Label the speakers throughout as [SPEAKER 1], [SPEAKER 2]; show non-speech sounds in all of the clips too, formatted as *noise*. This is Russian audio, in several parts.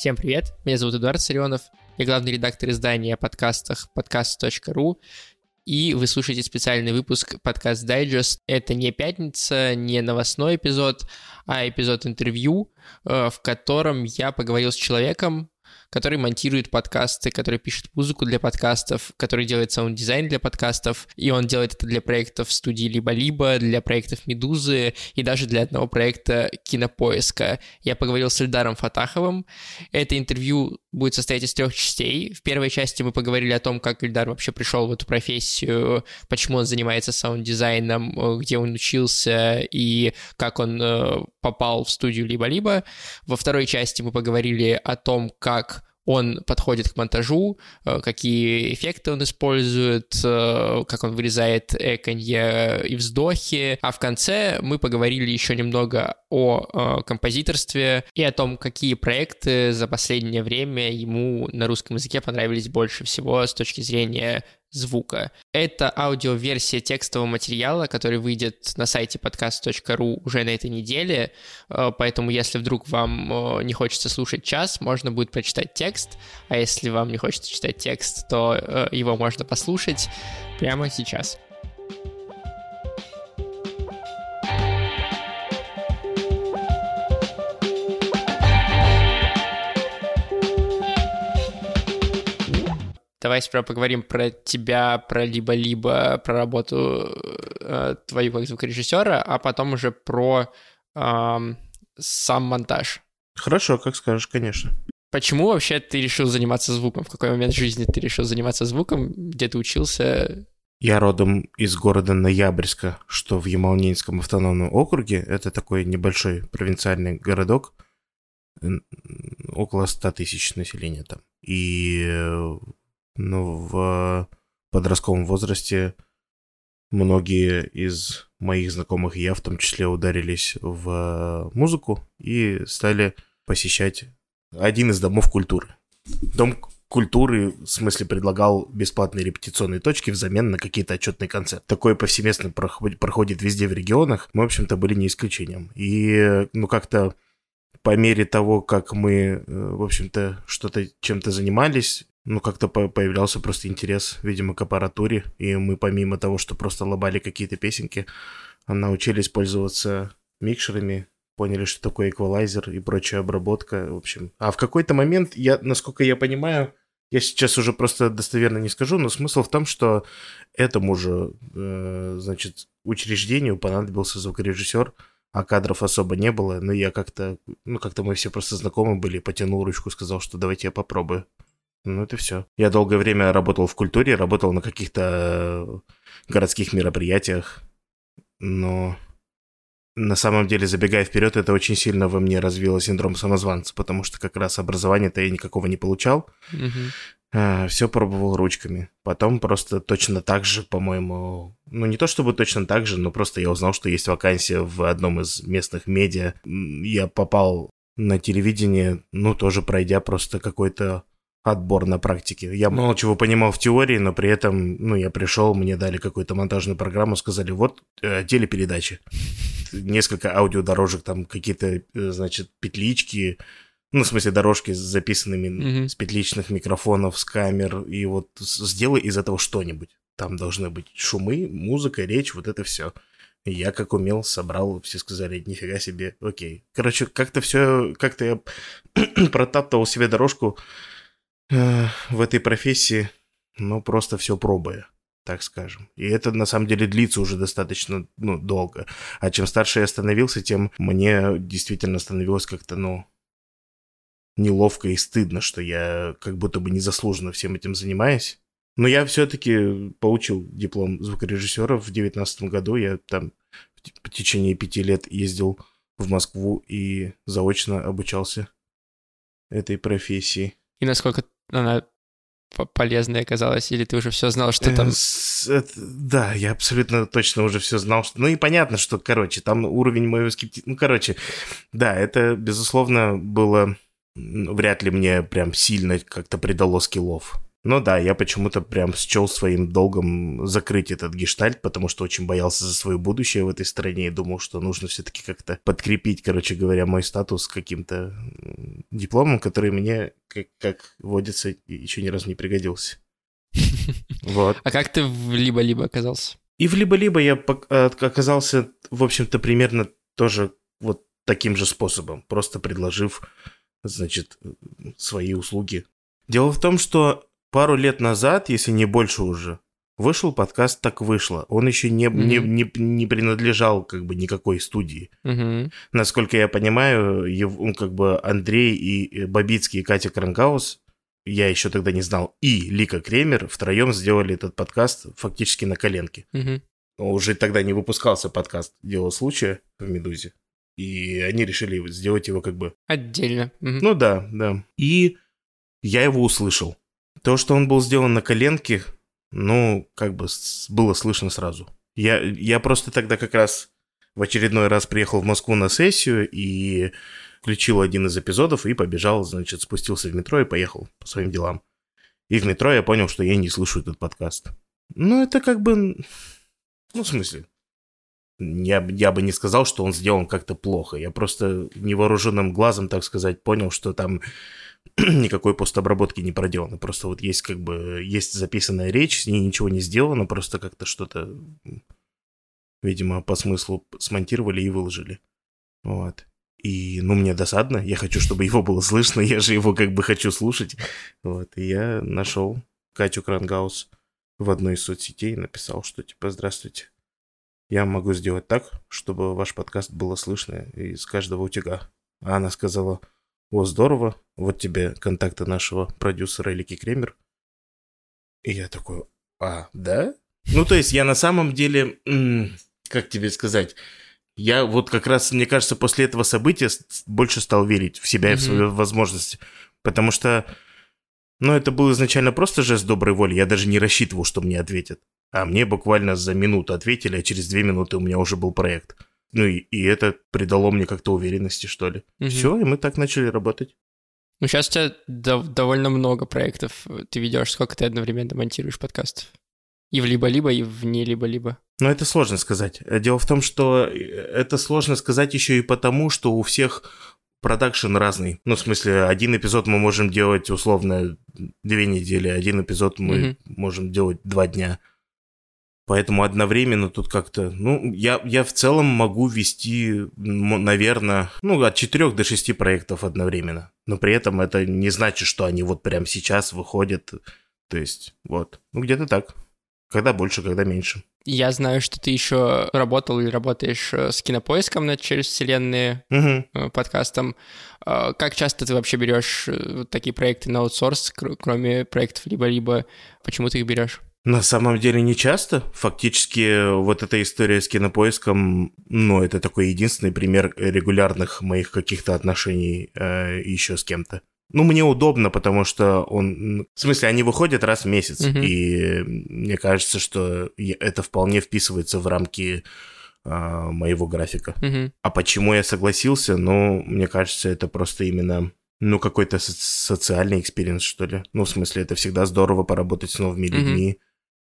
[SPEAKER 1] Всем привет, меня зовут Эдуард Сарионов, я главный редактор издания о подкастах podcast.ru, и вы слушаете специальный выпуск подкаст Digest. Это не пятница, не новостной эпизод, а эпизод интервью, э, в котором я поговорил с человеком, который монтирует подкасты, который пишет музыку для подкастов, который делает саунд-дизайн для подкастов, и он делает это для проектов студии «Либо-либо», для проектов «Медузы» и даже для одного проекта «Кинопоиска». Я поговорил с Эльдаром Фатаховым. Это интервью будет состоять из трех частей. В первой части мы поговорили о том, как Эльдар вообще пришел в эту профессию, почему он занимается саунд-дизайном, где он учился и как он э, попал в студию «Либо-либо». Во второй части мы поговорили о том, как он подходит к монтажу, э, какие эффекты он использует, э, как он вырезает эканье и вздохи. А в конце мы поговорили еще немного о э, композиторстве и о том, какие проекты за последнее время ему на русском языке понравились больше всего с точки зрения звука. Это аудиоверсия текстового материала, который выйдет на сайте podcast.ru уже на этой неделе, э, поэтому если вдруг вам э, не хочется слушать час, можно будет прочитать текст, а если вам не хочется читать текст, то э, его можно послушать прямо сейчас. Давай сперва поговорим про тебя, про либо-либо, про работу э, твою как звукорежиссера, а потом уже про э, сам монтаж.
[SPEAKER 2] Хорошо, как скажешь, конечно.
[SPEAKER 1] Почему вообще ты решил заниматься звуком? В какой момент жизни ты решил заниматься звуком? Где ты учился?
[SPEAKER 2] Я родом из города Ноябрьска, что в Ямал-Ненецком автономном округе. Это такой небольшой провинциальный городок, около 100 тысяч населения там. И э, но в подростковом возрасте многие из моих знакомых, и я в том числе, ударились в музыку и стали посещать один из домов культуры. Дом культуры, в смысле, предлагал бесплатные репетиционные точки взамен на какие-то отчетные концерты. Такое повсеместно проходит, проходит везде в регионах. Мы, в общем-то, были не исключением. И, ну, как-то по мере того, как мы, э, в общем-то, что-то чем-то занимались, ну, как-то появлялся просто интерес, видимо, к аппаратуре, и мы помимо того, что просто лобали какие-то песенки, научились пользоваться микшерами, поняли, что такое эквалайзер и прочая обработка, в общем. А в какой-то момент, я, насколько я понимаю, я сейчас уже просто достоверно не скажу, но смысл в том, что этому же, э, значит, учреждению понадобился звукорежиссер, а кадров особо не было, но я как-то, ну, как-то мы все просто знакомы были, потянул ручку, сказал, что давайте я попробую. Ну, это все. Я долгое время работал в культуре, работал на каких-то городских мероприятиях, но на самом деле, забегая вперед, это очень сильно во мне развило синдром самозванца, потому что как раз образования-то я никакого не получал.
[SPEAKER 1] Угу.
[SPEAKER 2] А, все пробовал ручками. Потом просто точно так же, по-моему, ну не то чтобы точно так же, но просто я узнал, что есть вакансия в одном из местных медиа. Я попал на телевидение, ну тоже пройдя просто какой-то отбор на практике. Я мало чего понимал в теории, но при этом, ну, я пришел, мне дали какую-то монтажную программу, сказали, вот, э, телепередачи. Несколько аудиодорожек, там какие-то, э, значит, петлички, ну, в смысле, дорожки с записанными mm-hmm. с петличных микрофонов, с камер, и вот сделай из этого что-нибудь. Там должны быть шумы, музыка, речь, вот это все. Я как умел собрал, все сказали, нифига себе, окей. Короче, как-то все, как-то я *clears throat* протаптывал себе дорожку в этой профессии, ну, просто все пробуя, так скажем. И это, на самом деле, длится уже достаточно, ну, долго. А чем старше я становился, тем мне действительно становилось как-то, ну, неловко и стыдно, что я как будто бы незаслуженно всем этим занимаюсь. Но я все-таки получил диплом звукорежиссера в девятнадцатом году. Я там в течение пяти лет ездил в Москву и заочно обучался этой профессии.
[SPEAKER 1] И насколько она полезной оказалась, или ты уже все знал, что там...
[SPEAKER 2] Э, да, я абсолютно точно уже все знал, что... Ну и понятно, что, короче, там уровень моего скептизма... Ну, короче, да, это, безусловно, было... Вряд ли мне прям сильно как-то придало скиллов. Но да, я почему-то прям счел своим долгом закрыть этот гештальт, потому что очень боялся за свое будущее в этой стране и думал, что нужно все-таки как-то подкрепить, короче говоря, мой статус каким-то дипломом, который мне, как, как водится, еще ни разу не пригодился. *laughs*
[SPEAKER 1] Вот. А как ты в либо-либо оказался?
[SPEAKER 2] И в либо-либо я оказался, в общем-то, примерно тоже вот таким же способом, просто предложив, значит, свои услуги. Дело в том, что пару лет назад, если не больше уже, вышел подкаст «Так вышло». Он еще не, mm-hmm. не, не, не принадлежал как бы никакой студии. Mm-hmm. Насколько я понимаю, его, ну, как бы Андрей и Бабицкий и Катя Крангаус, я еще тогда не знал, и Лика Кремер втроем сделали этот подкаст фактически на коленке. Mm-hmm. Уже тогда не выпускался подкаст «Дело случая» в «Медузе». И они решили сделать его как бы...
[SPEAKER 1] Отдельно.
[SPEAKER 2] Mm-hmm. Ну да, да. И я его услышал. То, что он был сделан на коленке, ну, как бы было слышно сразу. Я, я просто тогда как раз в очередной раз приехал в Москву на сессию и включил один из эпизодов и побежал, значит, спустился в метро и поехал по своим делам. И в метро я понял, что я не слышу этот подкаст. Ну, это как бы... Ну, в смысле, я, я бы не сказал, что он сделан как-то плохо. Я просто невооруженным глазом, так сказать, понял, что там *clears throat* никакой постобработки не проделано. Просто вот есть как бы, есть записанная речь, с ней ничего не сделано, просто как-то что-то, видимо, по смыслу смонтировали и выложили. Вот. И, ну, мне досадно, я хочу, чтобы его было слышно, *laughs* я же его как бы хочу слушать. Вот, и я нашел Катю Крангаус в одной из соцсетей и написал, что типа, здравствуйте, я могу сделать так, чтобы ваш подкаст было слышно из каждого утюга. А она сказала, о, здорово, вот тебе контакты нашего продюсера Элики Кремер. И я такой, а, да? Ну, то есть я на самом деле, как тебе сказать, я вот как раз, мне кажется, после этого события больше стал верить в себя и в свои возможности. Потому что, ну, это был изначально просто жест доброй воли. Я даже не рассчитывал, что мне ответят. А мне буквально за минуту ответили, а через две минуты у меня уже был проект. Ну и, и это придало мне как-то уверенности, что ли. Угу. Все, и мы так начали работать.
[SPEAKER 1] Ну, сейчас у тебя дов- довольно много проектов ты ведешь. Сколько ты одновременно монтируешь подкастов? И в либо-либо, и в не либо-либо.
[SPEAKER 2] Ну, это сложно сказать. Дело в том, что это сложно сказать еще и потому, что у всех продакшн разный. Ну, в смысле, один эпизод мы можем делать условно две недели, один эпизод мы mm можем делать два дня. Поэтому одновременно тут как-то... Ну, я, я в целом могу вести, наверное, ну, от 4 до 6 проектов одновременно. Но при этом это не значит, что они вот прямо сейчас выходят. То есть, вот. Ну, где-то так. Когда больше, когда меньше.
[SPEAKER 1] Я знаю, что ты еще работал или работаешь э, с кинопоиском над через вселенные угу. подкастом. Э, как часто ты вообще берешь такие проекты на аутсорс, кроме проектов либо-либо? Почему ты их берешь?
[SPEAKER 2] На самом деле не часто. Фактически вот эта история с кинопоиском, ну, это такой единственный пример регулярных моих каких-то отношений э, еще с кем-то. Ну, мне удобно, потому что он... В смысле, они выходят раз в месяц, mm-hmm. и мне кажется, что это вполне вписывается в рамки э, моего графика. Mm-hmm. А почему я согласился? Ну, мне кажется, это просто именно ну, какой-то со- социальный experience, что ли. Ну, в смысле, это всегда здорово поработать с новыми mm-hmm.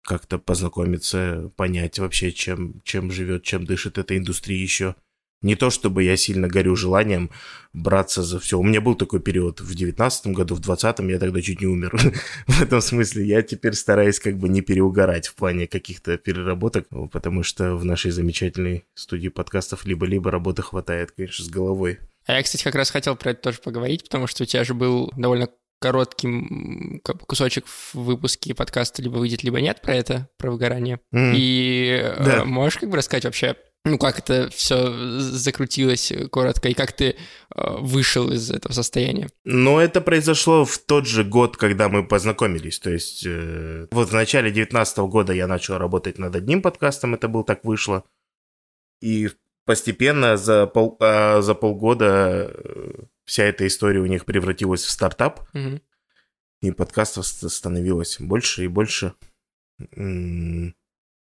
[SPEAKER 2] Как-то познакомиться, понять вообще, чем, чем живет, чем дышит эта индустрия еще. Не то чтобы я сильно горю желанием браться за все. У меня был такой период в девятнадцатом году, в двадцатом я тогда чуть не умер. *laughs* в этом смысле я теперь стараюсь как бы не переугорать в плане каких-то переработок, потому что в нашей замечательной студии подкастов либо-либо работы хватает, конечно, с головой.
[SPEAKER 1] А я, кстати, как раз хотел про это тоже поговорить, потому что у тебя же был довольно короткий кусочек в выпуске подкаста либо выйдет, либо нет про это, про выгорание. Mm. И э, да. можешь как бы рассказать вообще, ну, как это все закрутилось коротко, и как ты э, вышел из этого состояния?
[SPEAKER 2] Ну, это произошло в тот же год, когда мы познакомились. То есть, э, вот в начале 2019 года я начал работать над одним подкастом, это был «Так вышло». И постепенно за, пол, э, за полгода вся эта история у них превратилась в стартап, mm-hmm. и подкастов становилось больше и больше.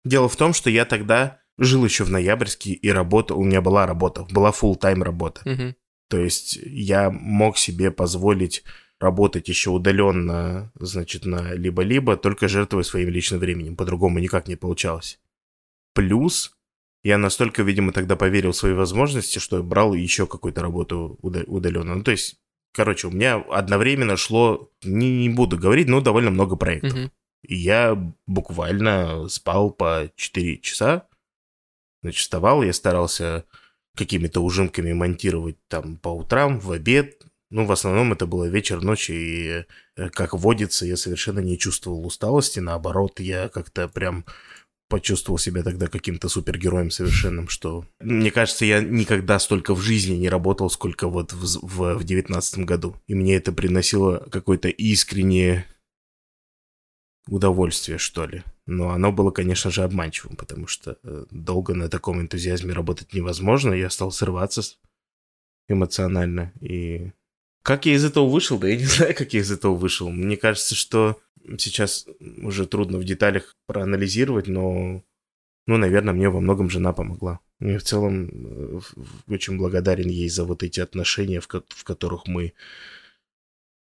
[SPEAKER 2] Дело в том, что я тогда жил еще в Ноябрьске, и работа, у меня была работа, была full тайм работа. Mm-hmm. То есть я мог себе позволить работать еще удаленно, значит, на либо-либо, только жертвуя своим личным временем. По-другому никак не получалось. Плюс я настолько, видимо, тогда поверил в свои возможности, что брал еще какую-то работу удаленно. Ну, то есть, короче, у меня одновременно шло, не, не буду говорить, но довольно много проектов. Mm-hmm. И я буквально спал по 4 часа. Значит, вставал, я старался какими-то ужимками монтировать там по утрам, в обед. Ну, в основном это было вечер, ночь, и, э, как водится, я совершенно не чувствовал усталости. Наоборот, я как-то прям почувствовал себя тогда каким-то супергероем совершенным, что, мне кажется, я никогда столько в жизни не работал, сколько вот в, в, в 19 году. И мне это приносило какое-то искреннее удовольствие, что ли. Но оно было, конечно же, обманчивым, потому что э, долго на таком энтузиазме работать невозможно. Я стал срываться эмоционально. И как я из этого вышел? Да я не *laughs* знаю, как я из этого вышел. Мне кажется, что сейчас уже трудно в деталях проанализировать, но, ну, наверное, мне во многом жена помогла. Я в целом э, очень благодарен ей за вот эти отношения, в, ко- в которых мы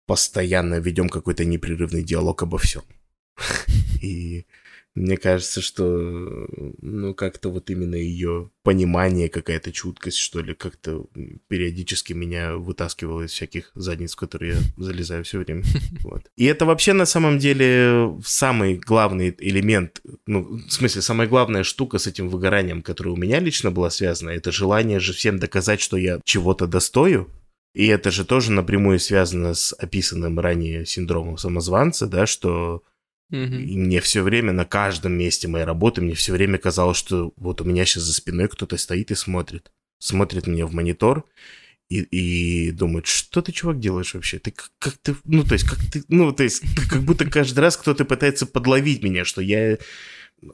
[SPEAKER 2] постоянно ведем какой-то непрерывный диалог обо всем. И мне кажется, что, ну, как-то вот именно ее понимание, какая-то чуткость, что ли, как-то периодически меня вытаскивало из всяких задниц, в которые я залезаю все время. *laughs* Вот. И это вообще на самом деле самый главный элемент, ну, в смысле, самая главная штука с этим выгоранием, которая у меня лично была связана, это желание же всем доказать, что я чего-то достою, и это же тоже напрямую связано с описанным ранее синдромом самозванца, да, что и мне все время на каждом месте моей работы, мне все время казалось, что вот у меня сейчас за спиной кто-то стоит и смотрит. Смотрит мне в монитор и, и думает, что ты, чувак, делаешь вообще? Ты как, как ты, ну, то есть, как ты, ну, то есть, как будто каждый раз кто-то пытается подловить меня, что я...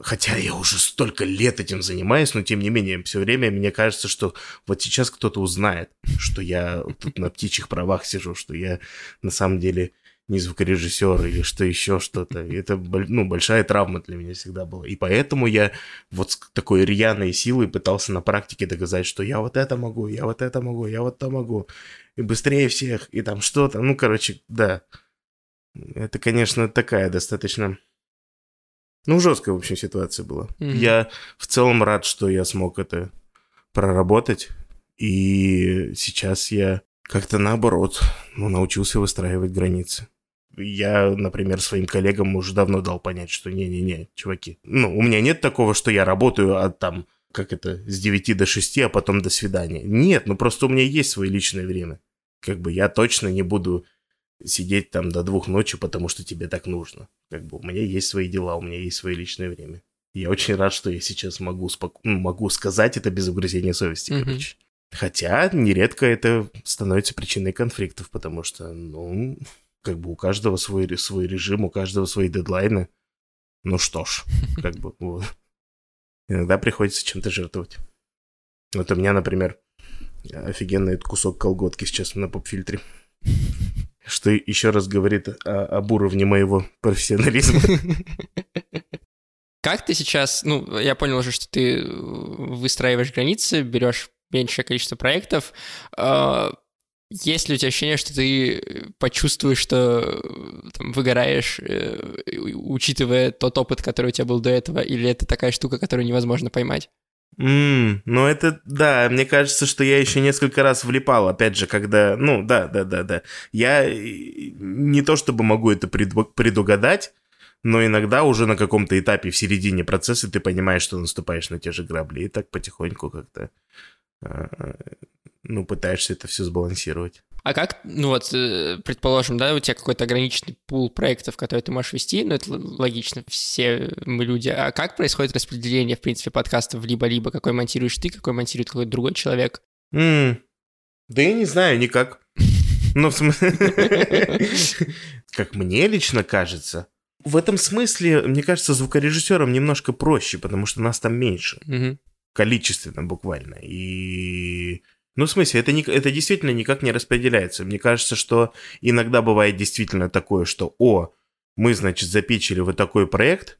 [SPEAKER 2] Хотя я уже столько лет этим занимаюсь, но тем не менее, все время мне кажется, что вот сейчас кто-то узнает, что я тут на птичьих правах сижу, что я на самом деле не звукорежиссер или что еще что-то. Это ну, большая травма для меня всегда была. И поэтому я вот с такой рьяной силой пытался на практике доказать, что я вот это могу, я вот это могу, я вот то могу. И быстрее всех, и там что-то. Ну, короче, да. Это, конечно, такая достаточно... Ну, жесткая, в общем, ситуация была. Mm-hmm. Я в целом рад, что я смог это проработать. И сейчас я как-то наоборот, ну, научился выстраивать границы я, например, своим коллегам уже давно дал понять, что не-не-не, чуваки. Ну, у меня нет такого, что я работаю от там, как это, с 9 до 6, а потом до свидания. Нет, ну просто у меня есть свое личное время. Как бы я точно не буду сидеть там до двух ночи, потому что тебе так нужно. Как бы у меня есть свои дела, у меня есть свое личное время. Я очень рад, что я сейчас могу, споко... Ну, могу сказать это без угрызения совести, mm-hmm. короче. Хотя нередко это становится причиной конфликтов, потому что, ну, как бы у каждого свой, свой режим, у каждого свои дедлайны. Ну что ж, *laughs* как бы вот. Иногда приходится чем-то жертвовать. Вот у меня, например, офигенный кусок колготки сейчас на поп-фильтре. *laughs* Что еще раз говорит о, об уровне моего профессионализма. *laughs*
[SPEAKER 1] Как ты сейчас, ну, я понял уже, что ты выстраиваешь границы, берешь меньшее количество проектов. А, есть ли у тебя ощущение, что ты э, почувствуешь, что э, там, выгораешь, э, учитывая тот опыт, который у тебя был до этого, или это такая штука, которую невозможно поймать?
[SPEAKER 2] Mm, ну это, да, мне кажется, что я еще несколько раз влипал, опять же, когда, ну, да, да, да, да. Я не то чтобы могу это предугадать, но иногда уже на каком-то этапе в середине процесса ты понимаешь, что наступаешь на те же грабли, и так потихоньку как-то а, ну, пытаешься это все сбалансировать.
[SPEAKER 1] А как, ну вот, э, предположим, да, у тебя какой-то ограниченный пул проектов, которые ты можешь вести, ну это логично, все мы люди. А как происходит распределение, в принципе, подкастов либо-либо? Какой монтируешь ты, какой монтирует какой-то другой человек?
[SPEAKER 2] Mm. Да я не знаю никак. Ну, в смысле... *laughs* Как мне лично кажется, в этом смысле, мне кажется, звукорежиссерам немножко проще, потому что нас там меньше. Количественно буквально. И ну, в смысле, это, не, это действительно никак не распределяется. Мне кажется, что иногда бывает действительно такое, что, о, мы, значит, запичили вот такой проект,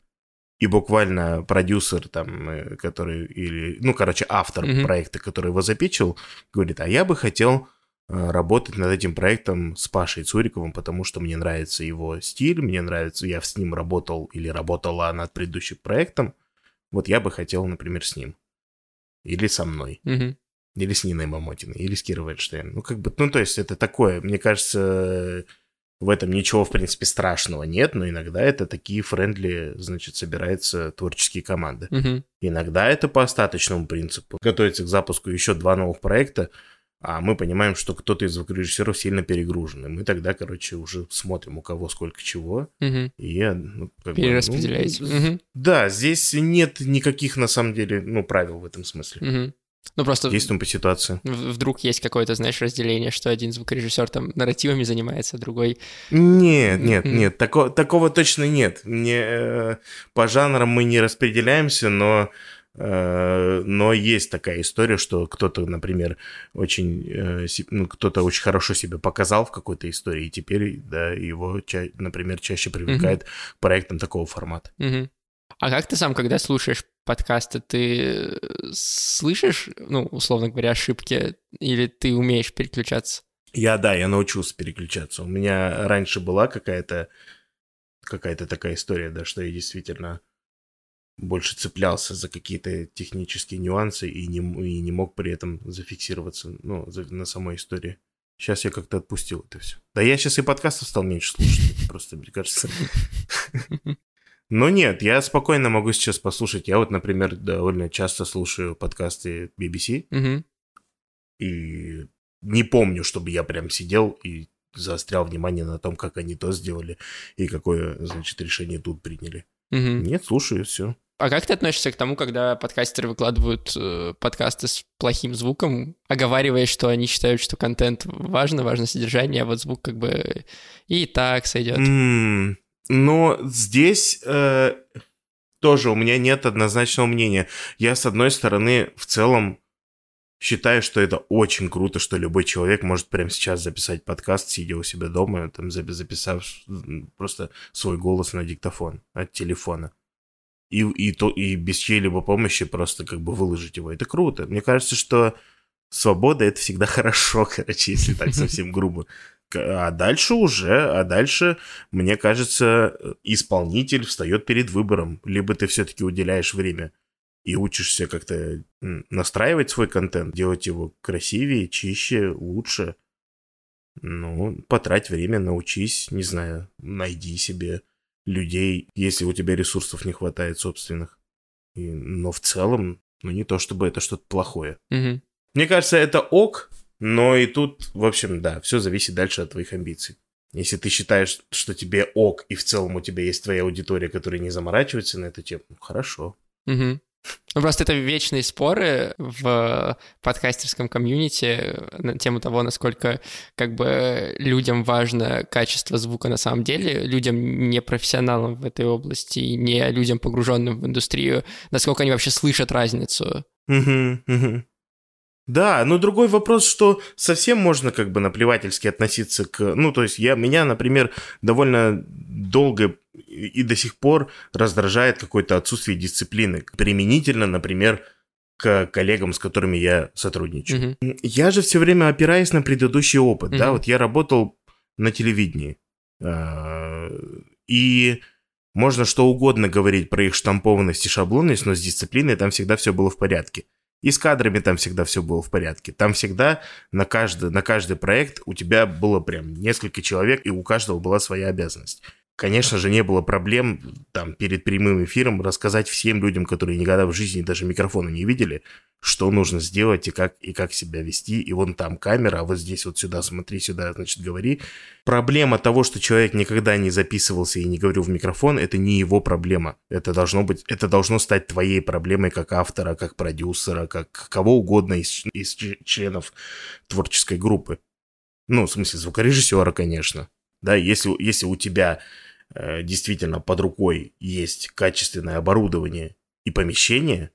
[SPEAKER 2] и буквально продюсер там, э, который, или, ну, короче, автор mm-hmm. проекта, который его запичил, говорит, а я бы хотел э, работать над этим проектом с Пашей Цуриковым, потому что мне нравится его стиль, мне нравится, я с ним работал или работала над предыдущим проектом. Вот я бы хотел, например, с ним. Или со мной.
[SPEAKER 1] Мгм.
[SPEAKER 2] Или с Ниной Мамотиной, или с Кирой Вайнштейн. Ну, как бы, ну, то есть это такое, мне кажется, в этом ничего, в принципе, страшного нет, но иногда это такие френдли, значит, собираются творческие команды.
[SPEAKER 1] Мгм.
[SPEAKER 2] Иногда это по остаточному принципу. Готовится к запуску еще два новых проекта, а мы понимаем, что кто-то из звукорежиссеров сильно перегружен. И мы тогда, короче, уже смотрим, у кого сколько чего.
[SPEAKER 1] Мгм.
[SPEAKER 2] И ну, как бы, ну,
[SPEAKER 1] Мгм.
[SPEAKER 2] Да, здесь нет никаких, на самом деле, ну, правил в этом смысле.
[SPEAKER 1] Мгм. Ну, просто
[SPEAKER 2] Действуем по ситуации.
[SPEAKER 1] вдруг есть какое-то, знаешь, разделение, что один звукорежиссер там нарративами занимается, а другой...
[SPEAKER 2] Нет, нет, нет, тако- такого точно нет. Не, э, по жанрам мы не распределяемся, но, э, но есть такая история, что кто-то, например, очень, э, ну, кто-то очень хорошо себя показал в какой-то истории, и теперь, да, его, например, чаще привлекает к проектам такого формата.
[SPEAKER 1] Мгм. А как ты сам, когда слушаешь подкасты, ты э, слышишь, ну, условно говоря, ошибки, или ты умеешь переключаться?
[SPEAKER 2] Я, да, я научился переключаться. У меня раньше была какая-то какая-то такая история, да, что я действительно больше цеплялся за какие-то технические нюансы и не, и не мог при этом зафиксироваться, ну, за- на самой истории. Сейчас я как-то отпустил это все. Да я сейчас и подкастов стал меньше слушать, *laughs* просто, мне кажется. *laughs* Но нет, я спокойно могу сейчас послушать. Я вот, например, довольно часто слушаю подкасты BBC,
[SPEAKER 1] Мгм.
[SPEAKER 2] и не помню, чтобы я прям сидел и заострял внимание на том, как они то сделали и какое, значит, решение тут приняли.
[SPEAKER 1] Мгм.
[SPEAKER 2] Нет, слушаю, все.
[SPEAKER 1] А как ты относишься к тому, когда подкастеры выкладывают э, подкасты с плохим звуком, оговаривая, что они считают, что контент важно, важно содержание, а вот звук как бы и так сойдет?
[SPEAKER 2] Но здесь э, тоже у меня нет однозначного мнения. Я, с одной стороны, в целом считаю, что это очень круто, что любой человек может прямо сейчас записать подкаст, сидя у себя дома, там, запи- записав просто свой голос на диктофон от телефона. И, и, то, и без чьей-либо помощи просто как бы выложить его. Это круто. Мне кажется, что свобода — это всегда *laughs* хорошо, короче, если так совсем грубо. А дальше уже, а дальше, мне кажется, исполнитель встает перед выбором. Либо ты все-таки уделяешь время и учишься как-то настраивать свой контент, делать его красивее, чище, лучше. Ну, потрать время, научись, не знаю, найди себе людей, если у тебя ресурсов не хватает собственных. И- но в целом, ну не то чтобы это что-то плохое.
[SPEAKER 1] Мгм.
[SPEAKER 2] Мне кажется, это ок, но и тут, в общем, да, все зависит дальше от твоих амбиций. Если ты считаешь, что тебе ок, и в целом у тебя есть твоя аудитория, которая не заморачивается на эту тему, хорошо.
[SPEAKER 1] Мгм. Ну, просто это вечные споры в подкастерском комьюнити на тему того, насколько как бы людям важно качество звука на самом деле, людям не профессионалам в этой области, не людям, погруженным в индустрию, насколько они вообще слышат разницу.
[SPEAKER 2] Мгм, мгм. Да, но другой вопрос, что совсем можно как бы наплевательски относиться к... Ну, то есть я, меня, например, довольно долго и до сих пор раздражает какое-то отсутствие дисциплины. Применительно, например, к коллегам, с которыми я сотрудничаю.
[SPEAKER 1] Мгм.
[SPEAKER 2] Я же все время опираюсь на предыдущий опыт, да,
[SPEAKER 1] Мгм.
[SPEAKER 2] вот я работал на телевидении, а, и можно что угодно говорить про их штампованность и шаблонность, но с дисциплиной там всегда все было в порядке. И с кадрами там всегда все было в порядке. Там всегда на каждый, на каждый проект у тебя было прям несколько человек, и у каждого была своя обязанность. Конечно же, не было проблем там перед прямым эфиром рассказать всем людям, которые никогда в жизни даже микрофона не видели, что нужно сделать и как, и как себя вести. И вон там камера, а вот здесь вот сюда смотри, сюда, значит, говори. Проблема того, что человек никогда не записывался и не говорил в микрофон, это не его проблема. Это должно быть, это должно стать твоей проблемой как автора, как продюсера, как кого угодно из, из членов творческой группы. Ну, в смысле, звукорежиссера, конечно. Да, если, если у тебя действительно под рукой есть качественное оборудование и помещение,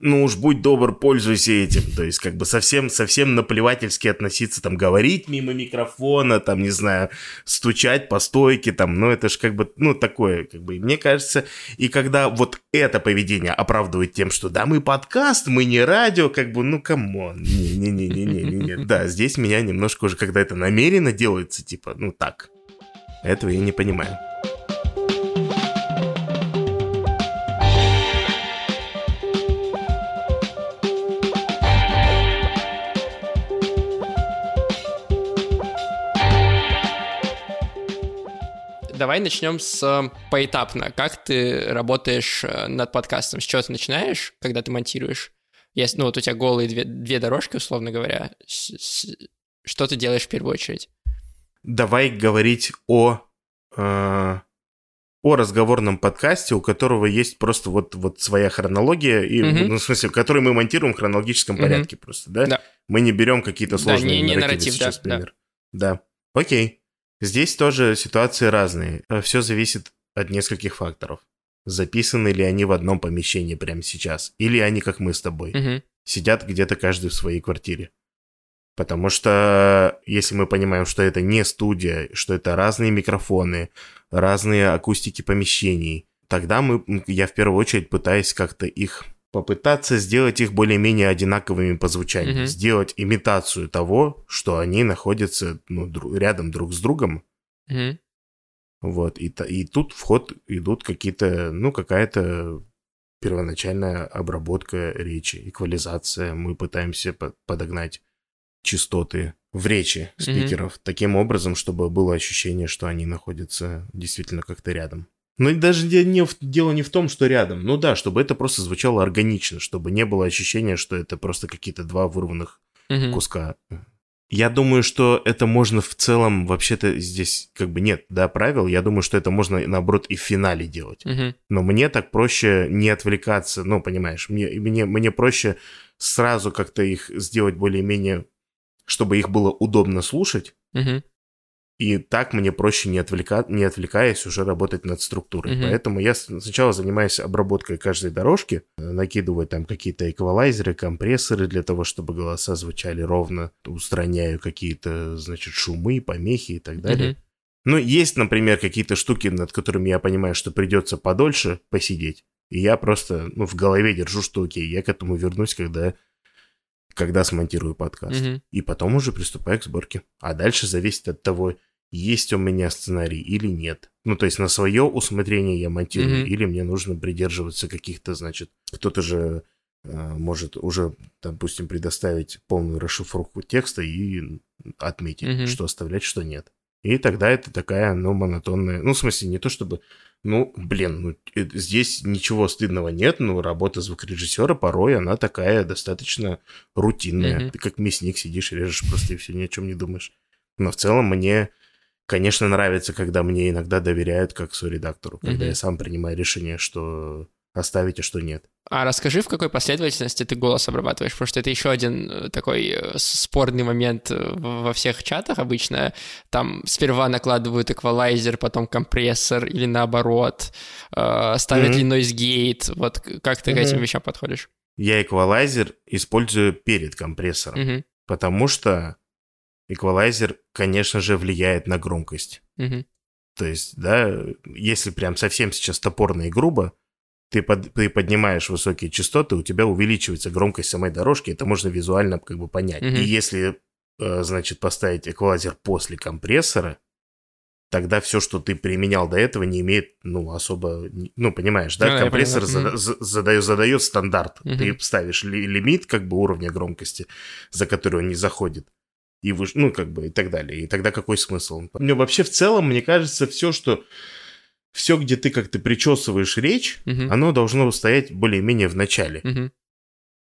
[SPEAKER 2] ну уж будь добр, пользуйся этим. То есть, как бы совсем, совсем наплевательски относиться, там, говорить мимо микрофона, там, не знаю, стучать по стойке, там, ну, это же как бы, ну, такое, как бы, мне кажется, и когда вот это поведение оправдывает тем, что, да, мы подкаст, мы не радио, как бы, ну, come on, не-не-не-не-не-не, да, здесь меня немножко уже, когда это намеренно делается, типа, ну, так, этого я не понимаю.
[SPEAKER 1] Давай начнем с э, поэтапно. Как ты работаешь э, над подкастом? С чего ты начинаешь, когда ты монтируешь? Если, ну, вот у тебя голые две, две дорожки, условно говоря. С, с, что ты делаешь в первую очередь?
[SPEAKER 2] Давай говорить о, э, о разговорном подкасте, у которого есть просто вот, вот своя хронология, и, mm-hmm. ну, в смысле, который мы монтируем в хронологическом mm-hmm. порядке просто, да?
[SPEAKER 1] Да.
[SPEAKER 2] Мы не берем какие-то сложные
[SPEAKER 1] да, не, не нарратив,
[SPEAKER 2] сейчас,
[SPEAKER 1] да,
[SPEAKER 2] например. Да. да. Окей. Здесь тоже ситуации разные. Э, Все зависит от нескольких факторов. Записаны ли они в одном помещении прямо сейчас? Или они, как мы с тобой,
[SPEAKER 1] Мгм.
[SPEAKER 2] сидят где-то каждый в своей квартире? Потому что если мы понимаем, что это не студия, что это разные микрофоны, разные акустики помещений, тогда мы, я в первую очередь пытаюсь как-то их попытаться сделать их более-менее одинаковыми по звучанию,
[SPEAKER 1] Мгм.
[SPEAKER 2] сделать имитацию того, что они находятся ну, дру- рядом друг с другом,
[SPEAKER 1] Мгм.
[SPEAKER 2] вот, и, и тут в ход идут какие-то, ну, какая-то первоначальная обработка речи, эквализация. Мы пытаемся по- подогнать частоты в речи спикеров таким образом, чтобы было ощущение, что они находятся действительно как-то рядом. Но даже не в- дело не в том, что рядом. Ну да, чтобы это просто звучало органично, чтобы не было ощущения, что это просто какие-то два вырванных
[SPEAKER 1] Мгм.
[SPEAKER 2] куска. Я думаю, что это можно в целом, вообще-то здесь как бы нет, да, правил. Я думаю, что это можно, наоборот, и в финале делать.
[SPEAKER 1] Мгм.
[SPEAKER 2] Но мне так проще не отвлекаться, ну, понимаешь, мне, мне, мне проще сразу как-то их сделать более-менее, чтобы их было удобно слушать,
[SPEAKER 1] Мгм.
[SPEAKER 2] И так мне проще, не, отвлека... не отвлекаясь, уже работать над структурой.
[SPEAKER 1] Мгм.
[SPEAKER 2] Поэтому я сначала занимаюсь обработкой каждой дорожки, э, накидываю там какие-то эквалайзеры, компрессоры для того, чтобы голоса звучали ровно, устраняю какие-то, значит, шумы, помехи и так далее.
[SPEAKER 1] Мгм.
[SPEAKER 2] Ну, есть, например, какие-то штуки, над которыми я понимаю, что придется подольше посидеть, и я просто, ну, в голове держу, что окей, я к этому вернусь, когда, когда смонтирую подкаст.
[SPEAKER 1] Мгм.
[SPEAKER 2] И потом уже приступаю к сборке. А дальше зависит от того, есть у меня сценарий или нет. Ну, то есть на свое усмотрение я монтирую,
[SPEAKER 1] Мгм.
[SPEAKER 2] или мне нужно придерживаться каких-то, значит, кто-то же э, может уже, допустим, предоставить полную расшифровку текста и отметить,
[SPEAKER 1] Мгм.
[SPEAKER 2] что оставлять, что нет. И тогда это такая, ну, монотонная... Ну, в смысле, не то чтобы... Ну, блин, ну, э, здесь ничего стыдного нет, но работа звукорежиссера порой она такая достаточно рутинная.
[SPEAKER 1] Мгм.
[SPEAKER 2] Ты как мясник сидишь, режешь просто и все, ни о чем не думаешь. Но в целом мне, конечно, нравится, когда мне иногда доверяют как соредактору, когда
[SPEAKER 1] Мгм.
[SPEAKER 2] я сам принимаю решение, что оставить, а что нет.
[SPEAKER 1] А расскажи, в какой последовательности ты голос обрабатываешь, потому что это еще один э, такой э, спорный момент э, во всех чатах обычно. Там сперва накладывают эквалайзер, потом компрессор или наоборот, ставят
[SPEAKER 2] Мгм.
[SPEAKER 1] ли noise gate. Вот к- как ты к
[SPEAKER 2] Мгм.
[SPEAKER 1] этим вещам подходишь?
[SPEAKER 2] Я эквалайзер использую перед компрессором,
[SPEAKER 1] Мгм.
[SPEAKER 2] потому что эквалайзер, конечно же, влияет на громкость.
[SPEAKER 1] Мгм.
[SPEAKER 2] То есть, да, если прям совсем сейчас топорно и грубо, ты, под- ты поднимаешь высокие частоты, у тебя увеличивается громкость самой дорожки, это можно визуально как бы понять.
[SPEAKER 1] Мгм.
[SPEAKER 2] И если, э, значит, поставить эквалайзер после компрессора, тогда все, что ты применял до этого, не имеет, ну, особо, ну, понимаешь, да,
[SPEAKER 1] я
[SPEAKER 2] компрессор зада- за- задает, задает стандарт.
[SPEAKER 1] Мгм.
[SPEAKER 2] Ты ставишь ли- лимит, как бы, уровня громкости, за который он не заходит и выш... ну, как бы, и так далее. И тогда какой смысл? Ну, вообще, в целом, мне кажется, все, что... Все, где ты как-то причесываешь речь,
[SPEAKER 1] Мгм.
[SPEAKER 2] оно должно стоять более-менее в начале.
[SPEAKER 1] Мгм.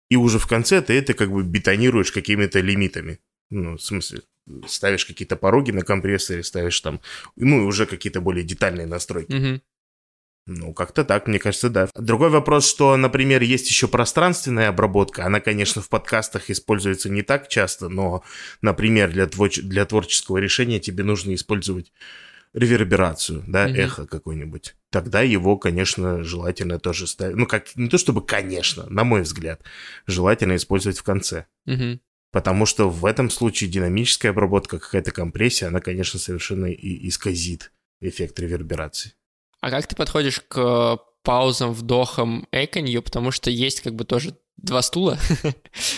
[SPEAKER 2] И уже в конце ты это как бы бетонируешь какими-то лимитами. Ну, в смысле, ставишь какие-то пороги на компрессоре, ставишь там, ну, и уже какие-то более детальные настройки.
[SPEAKER 1] Мгм.
[SPEAKER 2] Ну, как-то так, мне кажется, да. Другой вопрос, что, например, есть еще пространственная обработка. Она, конечно, в подкастах используется не так часто, но, например, для, твоч- для творческого решения тебе нужно использовать реверберацию, да,
[SPEAKER 1] Мгм.
[SPEAKER 2] эхо какое-нибудь, тогда его, конечно, желательно тоже ставить. Ну, как не то чтобы, конечно, на мой взгляд, желательно использовать в конце.
[SPEAKER 1] Мгм.
[SPEAKER 2] Потому что в этом случае динамическая обработка, какая-то компрессия, она, конечно, совершенно и исказит эффект реверберации.
[SPEAKER 1] А как ты подходишь к паузам, вдохам, эканью? Потому что есть как бы тоже два стула. *laughs*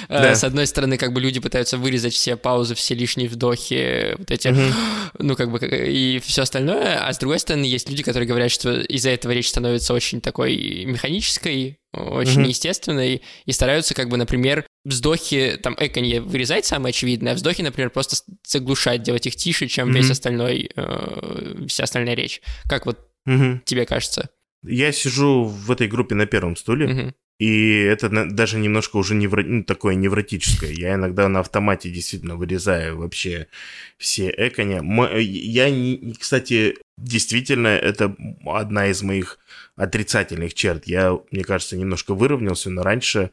[SPEAKER 1] Э,
[SPEAKER 2] Да.
[SPEAKER 1] С одной стороны, как бы люди пытаются вырезать все паузы, все лишние вдохи, вот эти,
[SPEAKER 2] Мгм. *gasps*
[SPEAKER 1] ну, как бы, и все остальное. А с другой стороны, есть люди, которые говорят, что из-за этого речь становится очень такой механической, очень
[SPEAKER 2] Мгм.
[SPEAKER 1] естественной, и стараются, как бы, например, вздохи, там, эканье вырезать самое очевидное, а вздохи, например, просто заглушать, делать их тише, чем весь
[SPEAKER 2] Мгм.
[SPEAKER 1] остальной, э, вся остальная речь. Как вот
[SPEAKER 2] Мгм.
[SPEAKER 1] тебе кажется?
[SPEAKER 2] Я сижу в этой группе на первом стуле,
[SPEAKER 1] Мгм.
[SPEAKER 2] и это даже немножко уже невро... ну, такое невротическое. Я иногда на автомате действительно вырезаю вообще все эконя. Мо- Я, не- кстати, действительно, это одна из моих отрицательных черт. Я, мне кажется, немножко выровнялся, но раньше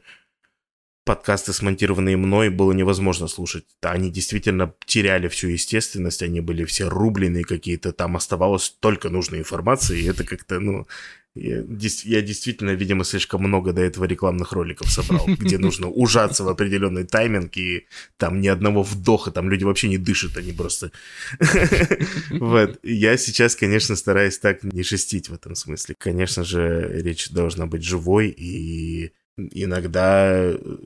[SPEAKER 2] подкасты, смонтированные мной, было невозможно слушать. Они действительно теряли всю естественность, они были все рубленые какие-то, там оставалось только нужная информация, и это как-то, ну, я, я действительно, видимо, слишком много до этого рекламных роликов собрал, *laughs* где нужно ужаться в определенный тайминг, и там ни одного вдоха, там люди вообще не дышат, они просто... *laughs* Вот. Я сейчас, конечно, стараюсь так не шестить в этом смысле. Конечно же, речь должна быть живой, и иногда э,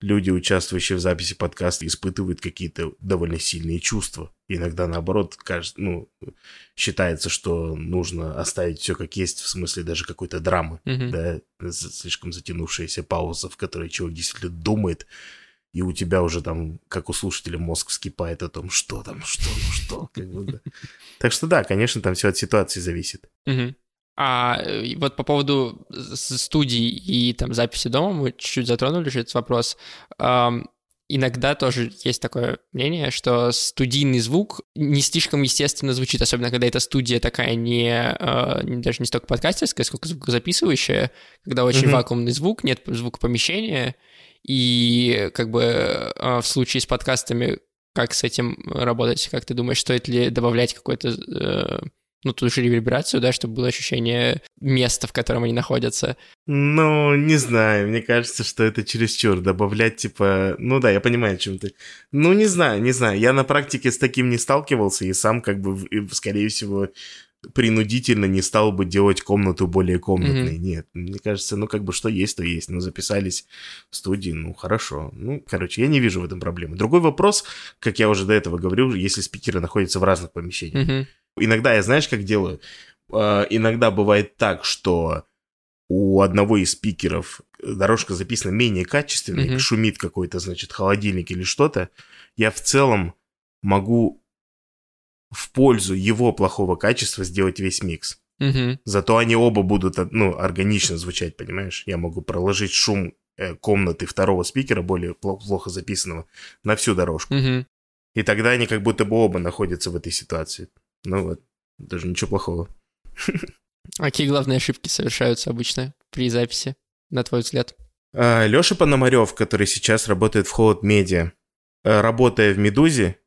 [SPEAKER 2] люди, участвующие в записи подкаста, испытывают какие-то довольно сильные чувства. Иногда, наоборот, кажется, ну, считается, что нужно оставить все как есть, в смысле даже какой-то драмы,
[SPEAKER 1] Мгм.
[SPEAKER 2] да, слишком затянувшаяся пауза, в которой человек действительно думает, и у тебя уже там, как у слушателя, мозг вскипает о том, что там, что, ну что, как бы, да. Так что да, конечно, там все от ситуации зависит.
[SPEAKER 1] Мгм. А вот по поводу с- студий и там записи дома мы чуть-чуть затронули же этот вопрос. Ам, иногда тоже есть такое мнение, что студийный звук не слишком естественно звучит, особенно когда эта студия такая не, э, даже не столько подкастерская, сколько звукозаписывающая, когда очень
[SPEAKER 2] Мгм.
[SPEAKER 1] вакуумный звук, нет звука помещения, и как бы э, в случае с подкастами как с этим работать? Как ты думаешь, стоит ли добавлять какой-то э, ну, ту же реверберацию, да, чтобы было ощущение места, в котором они находятся.
[SPEAKER 2] Ну, не знаю, мне кажется, что это чересчур добавлять, типа... Ну да, я понимаю, о чем ты. Ну, не знаю, не знаю. Я на практике с таким не сталкивался, и сам, как бы, скорее всего, принудительно не стал бы делать комнату более комнатной. Нет, мне кажется, ну, как бы, что есть, то есть. Ну, записались в студии, ну, хорошо. Ну, короче, я не вижу в этом проблемы. Другой вопрос, как я уже до этого говорил, если спикеры находятся в разных помещениях.
[SPEAKER 1] Мгм.
[SPEAKER 2] Иногда я, знаешь, как делаю? Э, Иногда бывает так, что у одного из спикеров дорожка записана менее качественно,
[SPEAKER 1] Мгм.
[SPEAKER 2] шумит какой-то, значит, холодильник или что-то. Я в целом могу в пользу его плохого качества сделать весь микс.
[SPEAKER 1] Мгм.
[SPEAKER 2] Зато они оба будут, ну, органично звучать, понимаешь? Я могу проложить шум э, комнаты второго спикера, более пло- плохо записанного, на всю дорожку.
[SPEAKER 1] Мгм.
[SPEAKER 2] И тогда они как будто бы оба находятся в этой ситуации. Ну вот, даже ничего плохого.
[SPEAKER 1] А какие главные ошибки совершаются обычно при записи, на твой взгляд?
[SPEAKER 2] Леша Пономарев, который сейчас работает в Холод Медиа, э, работая в Медузе,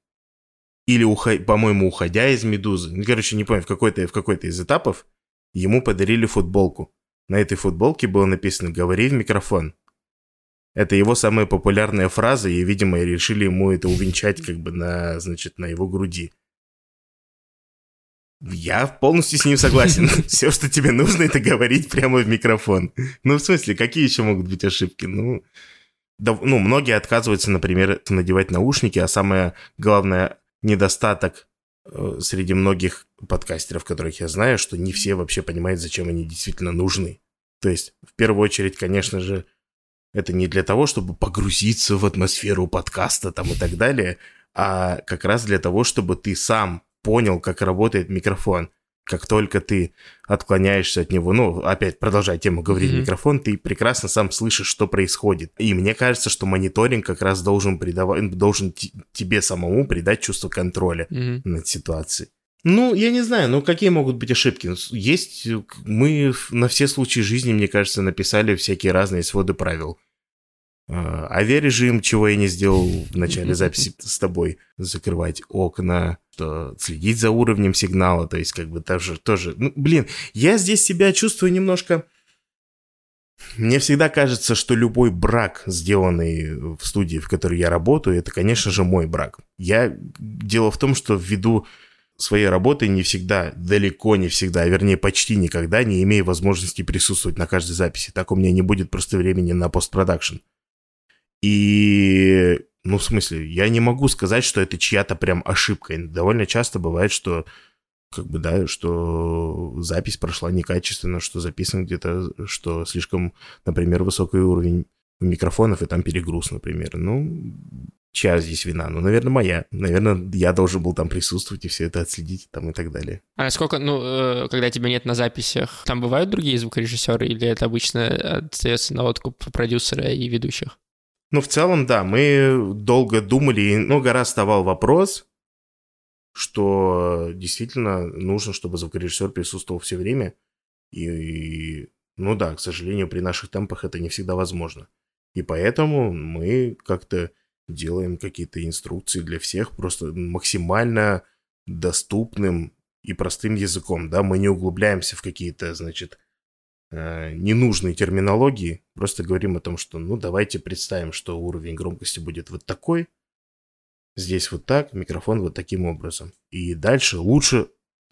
[SPEAKER 2] или, ухо- по-моему, уходя из Медузы, ну, короче, не помню, в какой-то, в какой-то из этапов, ему подарили футболку. На этой футболке было написано «Говори в микрофон». Это его самая популярная фраза, и, видимо, решили ему это увенчать как бы на, значит, на его груди. Я полностью с ним согласен. *laughs* Все, что тебе нужно, это говорить прямо в микрофон. Ну, в смысле, какие еще могут быть ошибки? Ну, да, ну, многие отказываются, например, надевать наушники, а самое главное недостаток э, среди многих подкастеров, которых я знаю, что не все вообще понимают, зачем они действительно нужны. То есть, в первую очередь, конечно же, это не для того, чтобы погрузиться в атмосферу подкаста там и так далее, а как раз для того, чтобы ты сам понял, как работает микрофон. Как только ты отклоняешься от него, ну, опять продолжая тему говорить в микрофон, ты прекрасно сам слышишь, что происходит. И мне кажется, что мониторинг как раз должен придавать, должен тебе самому придать чувство контроля
[SPEAKER 1] Мгм.
[SPEAKER 2] над ситуацией. Ну, я не знаю, ну какие могут быть ошибки? Есть, э, мы на все случаи жизни, мне кажется, написали всякие разные своды правил. А, Авиарежим, чего я не сделал в начале *laughs* записи с тобой, закрывать окна, следить за уровнем сигнала, то есть как бы тоже, тоже, ну, блин, я здесь себя чувствую немножко... Мне всегда кажется, что любой брак, сделанный в студии, в которой я работаю, это, конечно же, мой брак. Я... Дело в том, что ввиду своей работы не всегда, далеко не всегда, а вернее почти никогда не имею возможности присутствовать на каждой записи. Так у меня не будет просто времени на постпродакшн. И, ну, в смысле, я не могу сказать, что это чья-то прям ошибка. Довольно часто бывает, что как бы, да, что запись прошла некачественно, что записан где-то, что слишком, например, высокий уровень микрофонов, и там перегруз, например. Ну, чья здесь вина? Ну, наверное, моя. Наверное, я должен был там присутствовать и все это отследить там и так далее.
[SPEAKER 1] А сколько, ну, э, когда тебя нет на записях, там бывают другие звукорежиссеры или это обычно остается на откуп продюсера и ведущих?
[SPEAKER 2] Ну, в целом, да, мы долго думали, и много раз вставал вопрос, что действительно нужно, чтобы звукорежиссер присутствовал все время. И, и, ну да, к сожалению, при наших темпах это не всегда возможно. И поэтому мы как-то делаем какие-то инструкции для всех просто максимально доступным и простым языком, да, мы не углубляемся в какие-то, значит, э, ненужные терминологии, просто говорим о том, что, ну, давайте представим, что уровень громкости будет вот такой, здесь вот так, микрофон вот таким образом. И дальше лучше,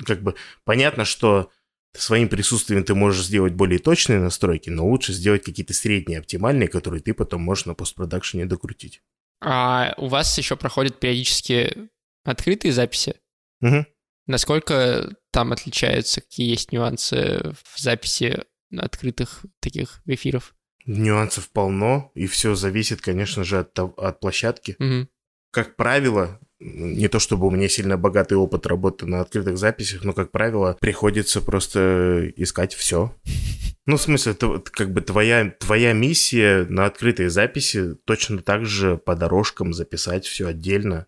[SPEAKER 2] как бы, понятно, что своим присутствием ты можешь сделать более точные настройки, но лучше сделать какие-то средние, оптимальные, которые ты потом можешь на постпродакшене докрутить.
[SPEAKER 1] А у вас еще проходят периодически открытые записи?
[SPEAKER 2] Угу.
[SPEAKER 1] Насколько там отличаются, какие есть нюансы в записи открытых таких эфиров?
[SPEAKER 2] Нюансов полно, и все зависит, конечно же, от, от площадки.
[SPEAKER 1] Угу.
[SPEAKER 2] Как правило, не то чтобы у меня сильно богатый опыт работы на открытых записях, но, как правило, приходится просто искать все. *laughs* Ну, в смысле, это как бы твоя, твоя миссия на открытой записи точно так же по дорожкам записать все отдельно,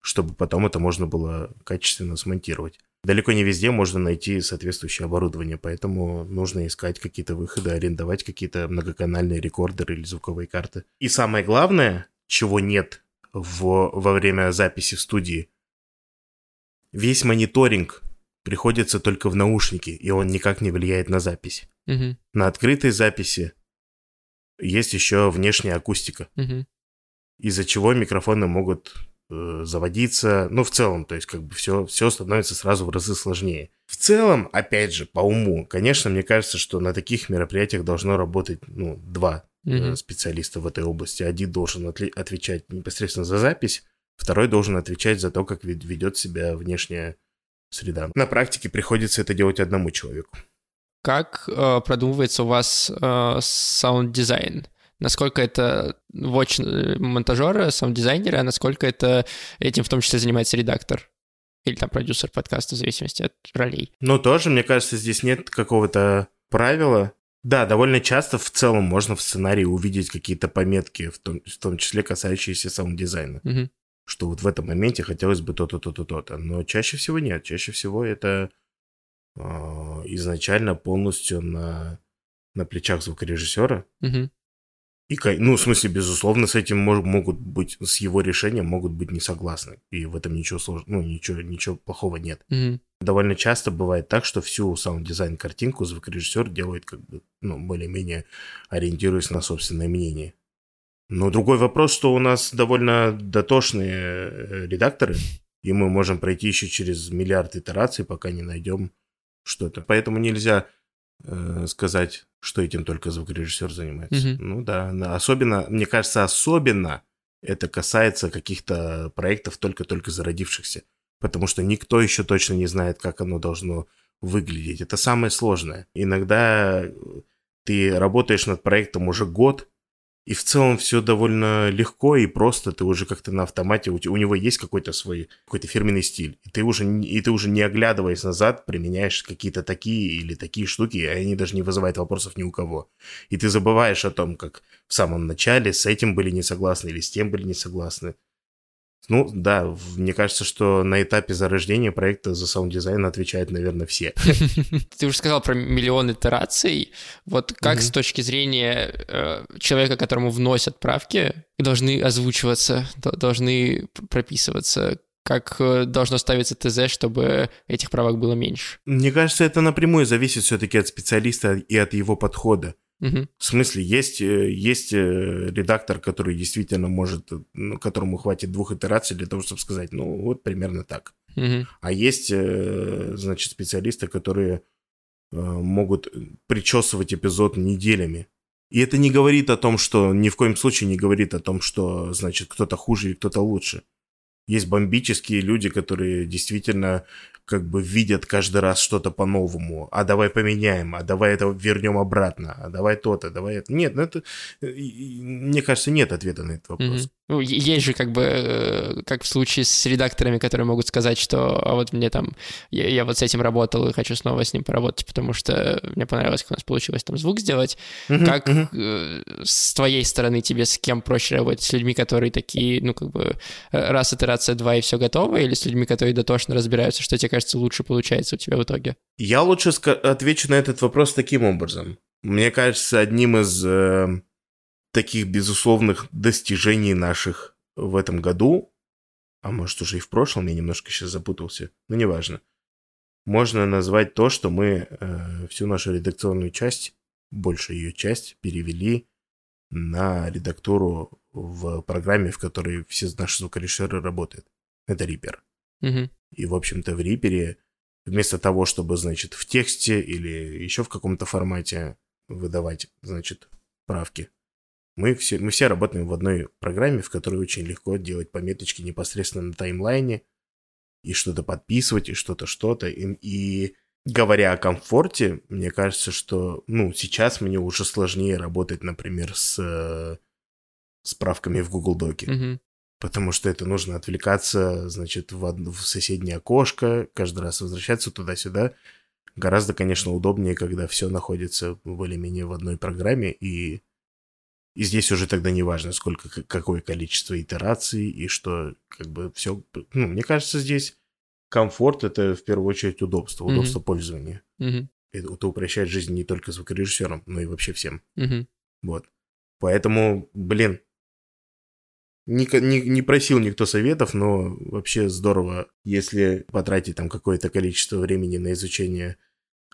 [SPEAKER 2] чтобы потом это можно было качественно смонтировать. Далеко не везде можно найти соответствующее оборудование, поэтому нужно искать какие-то выходы, арендовать какие-то многоканальные рекордеры или звуковые карты. И самое главное, чего нет в, во время записи в студии. Весь мониторинг приходится только в наушники, и он никак не влияет на запись.
[SPEAKER 1] Угу.
[SPEAKER 2] На открытой записи есть еще внешняя акустика,
[SPEAKER 1] Угу.
[SPEAKER 2] из-за чего микрофоны могут э, заводиться. Ну, в целом, то есть, как бы все, все становится сразу в разы сложнее. В целом, опять же, по уму, конечно, мне кажется, что на таких мероприятиях должно работать, ну, два
[SPEAKER 1] Мгм.
[SPEAKER 2] специалиста в этой области. Один должен отли- отвечать непосредственно за запись, второй должен отвечать за то, как вед- ведет себя внешняя среда. На практике приходится это делать одному человеку.
[SPEAKER 1] Как э, продумывается у вас э, саунд-дизайн? Насколько это вотчина э, монтажера, саунд-дизайнера, а насколько это этим в том числе занимается редактор? Или там продюсер подкаста, в зависимости от ролей.
[SPEAKER 2] Но тоже, мне кажется, здесь нет какого-то правила. Да, довольно часто в целом можно в сценарии увидеть какие-то пометки, в том, в том числе касающиеся саунд-дизайна.
[SPEAKER 1] Мгм.
[SPEAKER 2] Что вот в этом моменте хотелось бы то-то, то-то, то-то. Но чаще всего нет. Чаще всего это э, изначально полностью на, на плечах звукорежиссера.
[SPEAKER 1] Мгм.
[SPEAKER 2] И, ну, в смысле, безусловно, с этим мож- могут быть, с его решением могут быть не согласны. И в этом ничего сложного, ну, ничего, ничего плохого нет.
[SPEAKER 1] Мгм.
[SPEAKER 2] Довольно часто бывает так, что всю саунд-дизайн картинку звукорежиссер делает как бы, ну, более-менее ориентируясь на собственное мнение. Но другой вопрос, что у нас довольно дотошные э, редакторы, и мы можем пройти еще через миллиард итераций, пока не найдем что-то. Поэтому нельзя э, сказать, что этим только звукорежиссер занимается.
[SPEAKER 1] Мгм.
[SPEAKER 2] Ну да, особенно, мне кажется, особенно это касается каких-то проектов только-только зародившихся, потому что никто еще точно не знает, как оно должно выглядеть. Это самое сложное. Иногда ты работаешь над проектом уже год, и в целом все довольно легко и просто. Ты уже как-то на автомате, у, у него есть какой-то свой, какой-то фирменный стиль. И ты уже, и ты уже не оглядываясь назад, применяешь какие-то такие или такие штуки, и они даже не вызывают вопросов ни у кого. И ты забываешь о том, как в самом начале с этим были не согласны или с тем были не согласны. Ну, да, мне кажется, что на этапе зарождения проекта за саунд-дизайн отвечают, наверное, все. *laughs*
[SPEAKER 1] Ты уже сказал про миллион итераций. Вот как с точки зрения э, человека, которому вносят правки, должны озвучиваться, должны прописываться? как э, должно ставиться ТЗ, чтобы этих правок было меньше?
[SPEAKER 2] Мне кажется, это напрямую зависит все-таки от специалиста и от его подхода.
[SPEAKER 1] Угу.
[SPEAKER 2] В смысле, есть, э, есть э, редактор, который действительно может, ну, которому хватит двух итераций для того, чтобы сказать, ну, вот примерно так.
[SPEAKER 1] Угу.
[SPEAKER 2] А есть, значит, специалисты, которые могут причесывать эпизод неделями. И это не говорит о том, что ни в коем случае не говорит о том, что, значит, кто-то хуже или кто-то лучше. Есть бомбические люди, которые действительно как бы видят каждый раз что-то по-новому. А давай поменяем, а давай это вернем обратно, а давай то-то, давай это. Нет, ну это, мне кажется, нет ответа на этот вопрос.
[SPEAKER 1] Mm-hmm. Ну, есть же как бы, э, как в случае с редакторами, которые могут сказать, что а вот мне там, я, я вот с этим работал и хочу снова с ним поработать, потому что мне понравилось, как у нас получилось там звук сделать. Mm-hmm. Как mm-hmm. с твоей стороны тебе с кем проще работать? С людьми, которые такие, ну как бы э, раз итерация два и все готово, или с людьми, которые дотошно разбираются, что тебе кажется лучше получается у тебя в итоге?
[SPEAKER 2] Я лучше отвечу на этот вопрос таким образом. Мне кажется, одним из э, таких безусловных достижений наших в этом году, а может уже и в прошлом, я немножко сейчас запутался, но неважно, можно назвать то, что мы э, всю нашу редакционную часть, большую ее часть, перевели на редактуру в программе, в которой все наши звукорежиссеры работают. Это Reaper.
[SPEAKER 1] Угу.
[SPEAKER 2] И, в общем-то, в Reaper вместо того, чтобы, значит, в тексте или еще в каком-то формате выдавать, значит, правки, мы все, мы все работаем в одной программе, в которой очень легко делать пометочки непосредственно на таймлайне, и что-то подписывать, и что-то, что-то. И, и говоря о комфорте, мне кажется, что, ну, сейчас мне уже сложнее работать, например, с справками в Google Доке.
[SPEAKER 1] Mm-hmm.
[SPEAKER 2] Потому что это нужно отвлекаться, значит, в, од... в соседнее окошко, каждый раз возвращаться туда-сюда. Гораздо, конечно, удобнее, когда все находится более-менее в одной программе, и и здесь уже тогда не важно, сколько, какое количество итераций и что, как бы все. Ну, мне кажется, здесь комфорт это в первую очередь удобство, удобство mm-hmm. пользования.
[SPEAKER 1] Mm-hmm.
[SPEAKER 2] Это, это упрощает жизнь не только звукорежиссерам, но и вообще всем.
[SPEAKER 1] Mm-hmm.
[SPEAKER 2] Вот. Поэтому, блин, не, не, не просил никто советов, но вообще здорово, если потратить там какое-то количество времени на изучение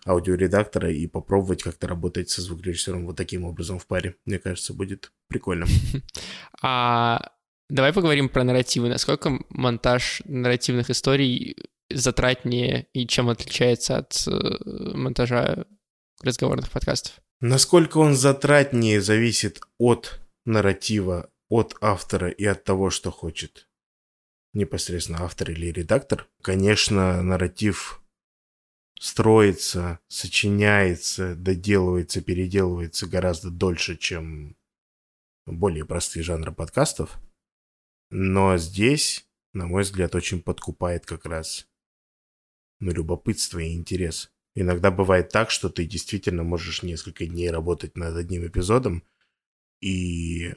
[SPEAKER 2] аудиоредактора и попробовать как-то работать со звукорежиссером вот таким образом в паре. Мне кажется, будет прикольно. *laughs*
[SPEAKER 1] А давай поговорим про нарративы. Насколько монтаж нарративных историй затратнее и чем отличается от э, монтажа разговорных подкастов?
[SPEAKER 2] Насколько он затратнее зависит от нарратива, от автора и от того, что хочет непосредственно автор или редактор. Конечно, нарратив строится, сочиняется, доделывается, переделывается гораздо дольше, чем более простые жанры подкастов. Но здесь, на мой взгляд, очень подкупает как раз ну, любопытство и интерес. Иногда бывает так, что ты действительно можешь несколько дней работать над одним эпизодом, и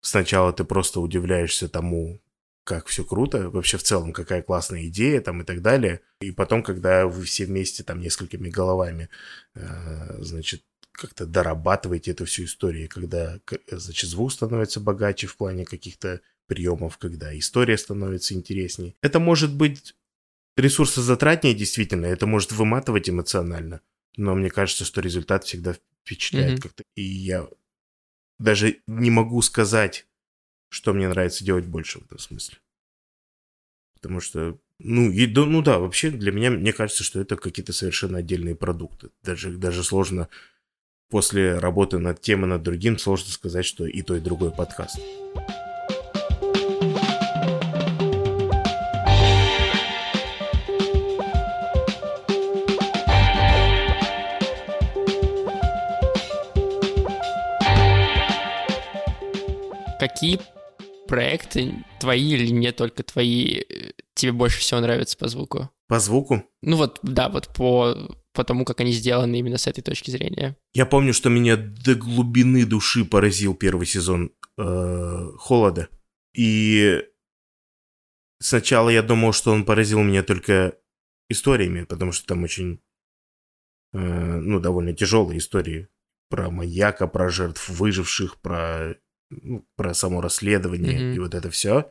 [SPEAKER 2] сначала ты просто удивляешься тому, как все круто, вообще в целом какая классная идея там и так далее. И потом, когда вы все вместе там несколькими головами, э, значит, как-то дорабатываете эту всю историю, когда, значит, звук становится богаче в плане каких-то приемов, когда история становится интереснее. Это может быть ресурсозатратнее, действительно, это может выматывать эмоционально, но мне кажется, что результат всегда впечатляет mm-hmm. как-то. И я даже не могу сказать, что мне нравится делать больше в этом смысле. Потому что, ну, и, да, ну да, вообще для меня, мне кажется, что это какие-то совершенно отдельные продукты. Даже, даже сложно после работы над тем и над другим, сложно сказать, что и то, и другой подкаст.
[SPEAKER 1] Какие проекты твои или не только твои тебе больше всего нравятся по звуку?
[SPEAKER 2] По звуку?
[SPEAKER 1] Ну вот, да, вот по, по тому, как они сделаны именно с этой точки зрения.
[SPEAKER 2] Я помню, что меня до глубины души поразил первый сезон э, «Холода». И сначала я думал, что он поразил меня только историями, потому что там очень, э, ну, довольно тяжелые истории про маяка, про жертв выживших, про ну, про само расследование mm-hmm. и вот это все.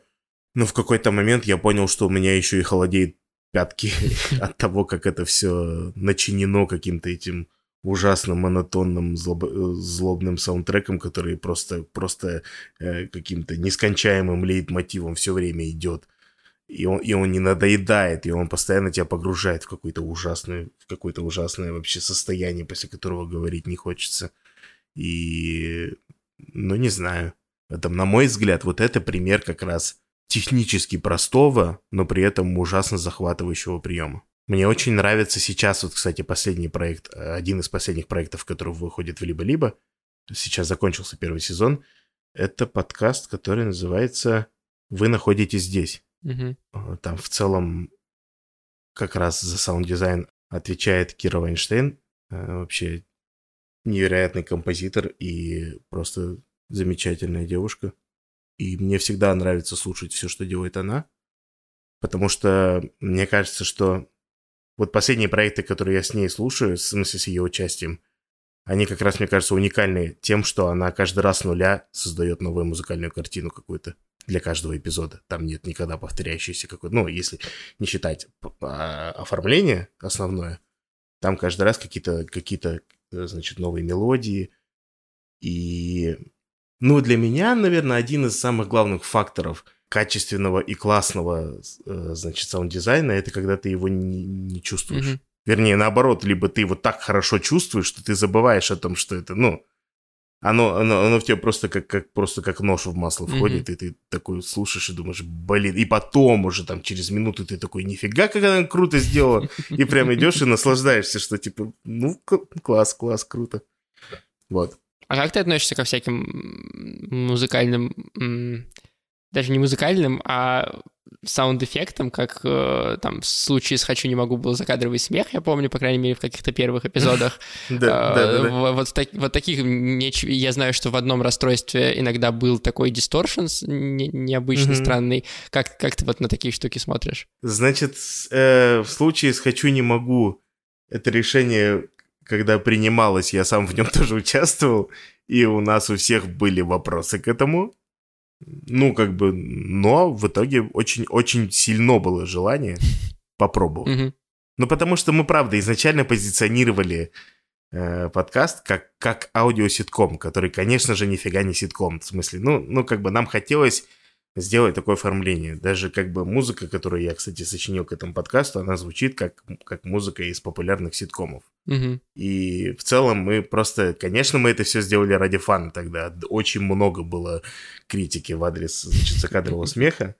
[SPEAKER 2] Но в какой-то момент я понял, что у меня еще и холодеет пятки *laughs* от того, как это все начинено каким-то этим ужасным монотонным злоб... злобным саундтреком, который просто, просто э, каким-то нескончаемым лейтмотивом все время идет. И он, и он не надоедает, и он постоянно тебя погружает в какое-то ужасное, в какое-то ужасное вообще состояние, после которого говорить не хочется. И, ну, не знаю. Это, на мой взгляд, вот это пример как раз технически простого, но при этом ужасно захватывающего приема. Мне очень нравится сейчас, вот, кстати, последний проект, один из последних проектов, который выходит в Либо-Либо, сейчас закончился первый сезон, это подкаст, который называется «Вы находитесь здесь».
[SPEAKER 1] Угу.
[SPEAKER 2] Там в целом как раз за саунд-дизайн отвечает Кира Вайнштейн, э, вообще невероятный композитор и просто замечательная девушка. И мне всегда нравится слушать все, что делает она, потому что мне кажется, что вот последние проекты, которые я с ней слушаю, в смысле с ее участием, они как раз, мне кажется, уникальны тем, что она каждый раз с нуля создает новую музыкальную картину какую-то для каждого эпизода. Там нет никогда повторяющейся какой-то, ну, если не считать а, оформление основное, там каждый раз какие-то, э, значит, новые мелодии. И, ну, для меня, наверное, один из самых главных факторов – качественного и классного, э, значит, саунд-дизайна, это когда ты его не, не чувствуешь. Mm-hmm. Вернее, наоборот, либо ты его так хорошо чувствуешь, что ты забываешь о том, что это, ну, оно, оно, оно в тебя просто как, как, просто как нож в масло входит, mm-hmm. и ты такой слушаешь и думаешь, блин, и потом уже там через минуту ты такой, нифига, как она круто сделала, и прям идешь и наслаждаешься, что типа, ну, класс, класс, круто. Вот.
[SPEAKER 1] А как ты относишься ко всяким музыкальным даже не музыкальным, а саунд-эффектом, как э, там в случае с «Хочу, не могу» был закадровый смех, я помню, по крайней мере, в каких-то первых эпизодах. *laughs*
[SPEAKER 2] Да, да,
[SPEAKER 1] да. Вот таких, я знаю, что в одном расстройстве иногда был такой дисторшн необычно странный. Как ты вот на такие штуки смотришь?
[SPEAKER 2] Значит, э, в случае с «Хочу, не могу» это решение, когда принималось, я сам в нем *laughs* тоже участвовал, и у нас у всех были вопросы к этому. Ну, как бы, но в итоге очень-очень сильно было желание *laughs* попробовать. Ну, потому что мы, правда, изначально позиционировали э, подкаст как, как аудиоситком, который, конечно же, нифига не ситком. В смысле, ну, ну, как бы нам хотелось сделать такое оформление. Даже как бы музыка, которую я, кстати, сочинил к этому подкасту, она звучит как, как музыка из популярных ситкомов.
[SPEAKER 1] Угу.
[SPEAKER 2] И в целом мы просто, конечно, мы это все сделали ради фана тогда. Очень много было критики в адрес, значит, закадрового *laughs* смеха.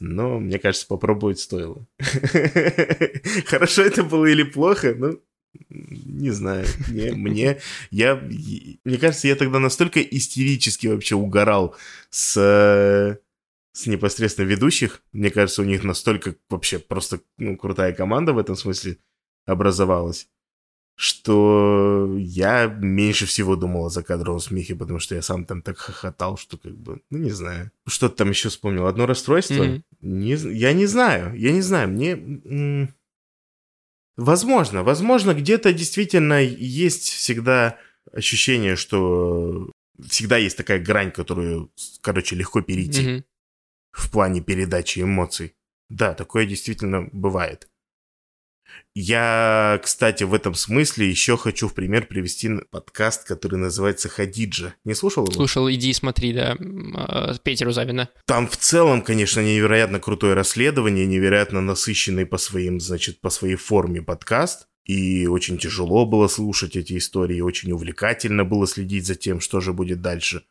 [SPEAKER 2] Но, мне кажется, попробовать стоило. *laughs* Хорошо это было или плохо, ну, не знаю. Мне, мне, я, мне кажется, я тогда настолько истерически вообще угорал с с непосредственно ведущих. Мне кажется, у них настолько вообще просто ну, крутая команда в этом смысле образовалась, что я меньше всего думал о закадровом смехе, потому что я сам там так хохотал, что как бы, ну не знаю. Что-то там еще вспомнил. Одно расстройство? Mm-hmm. Не, я не знаю, я не знаю. Мне... Возможно, возможно, где-то действительно есть всегда ощущение, что всегда есть такая грань, которую, короче, легко перейти. Mm-hmm в плане передачи эмоций. Да, такое действительно бывает. Я, кстати, в этом смысле еще хочу в пример привести подкаст, который называется «Хадиджа». Не слушал его?
[SPEAKER 1] Слушал, иди смотри, да, а, Петя Рузавина.
[SPEAKER 2] Там в целом, конечно, невероятно крутое расследование, невероятно насыщенный по своим, значит, по своей форме подкаст. И очень тяжело было слушать эти истории, очень увлекательно было следить за тем, что же будет дальше.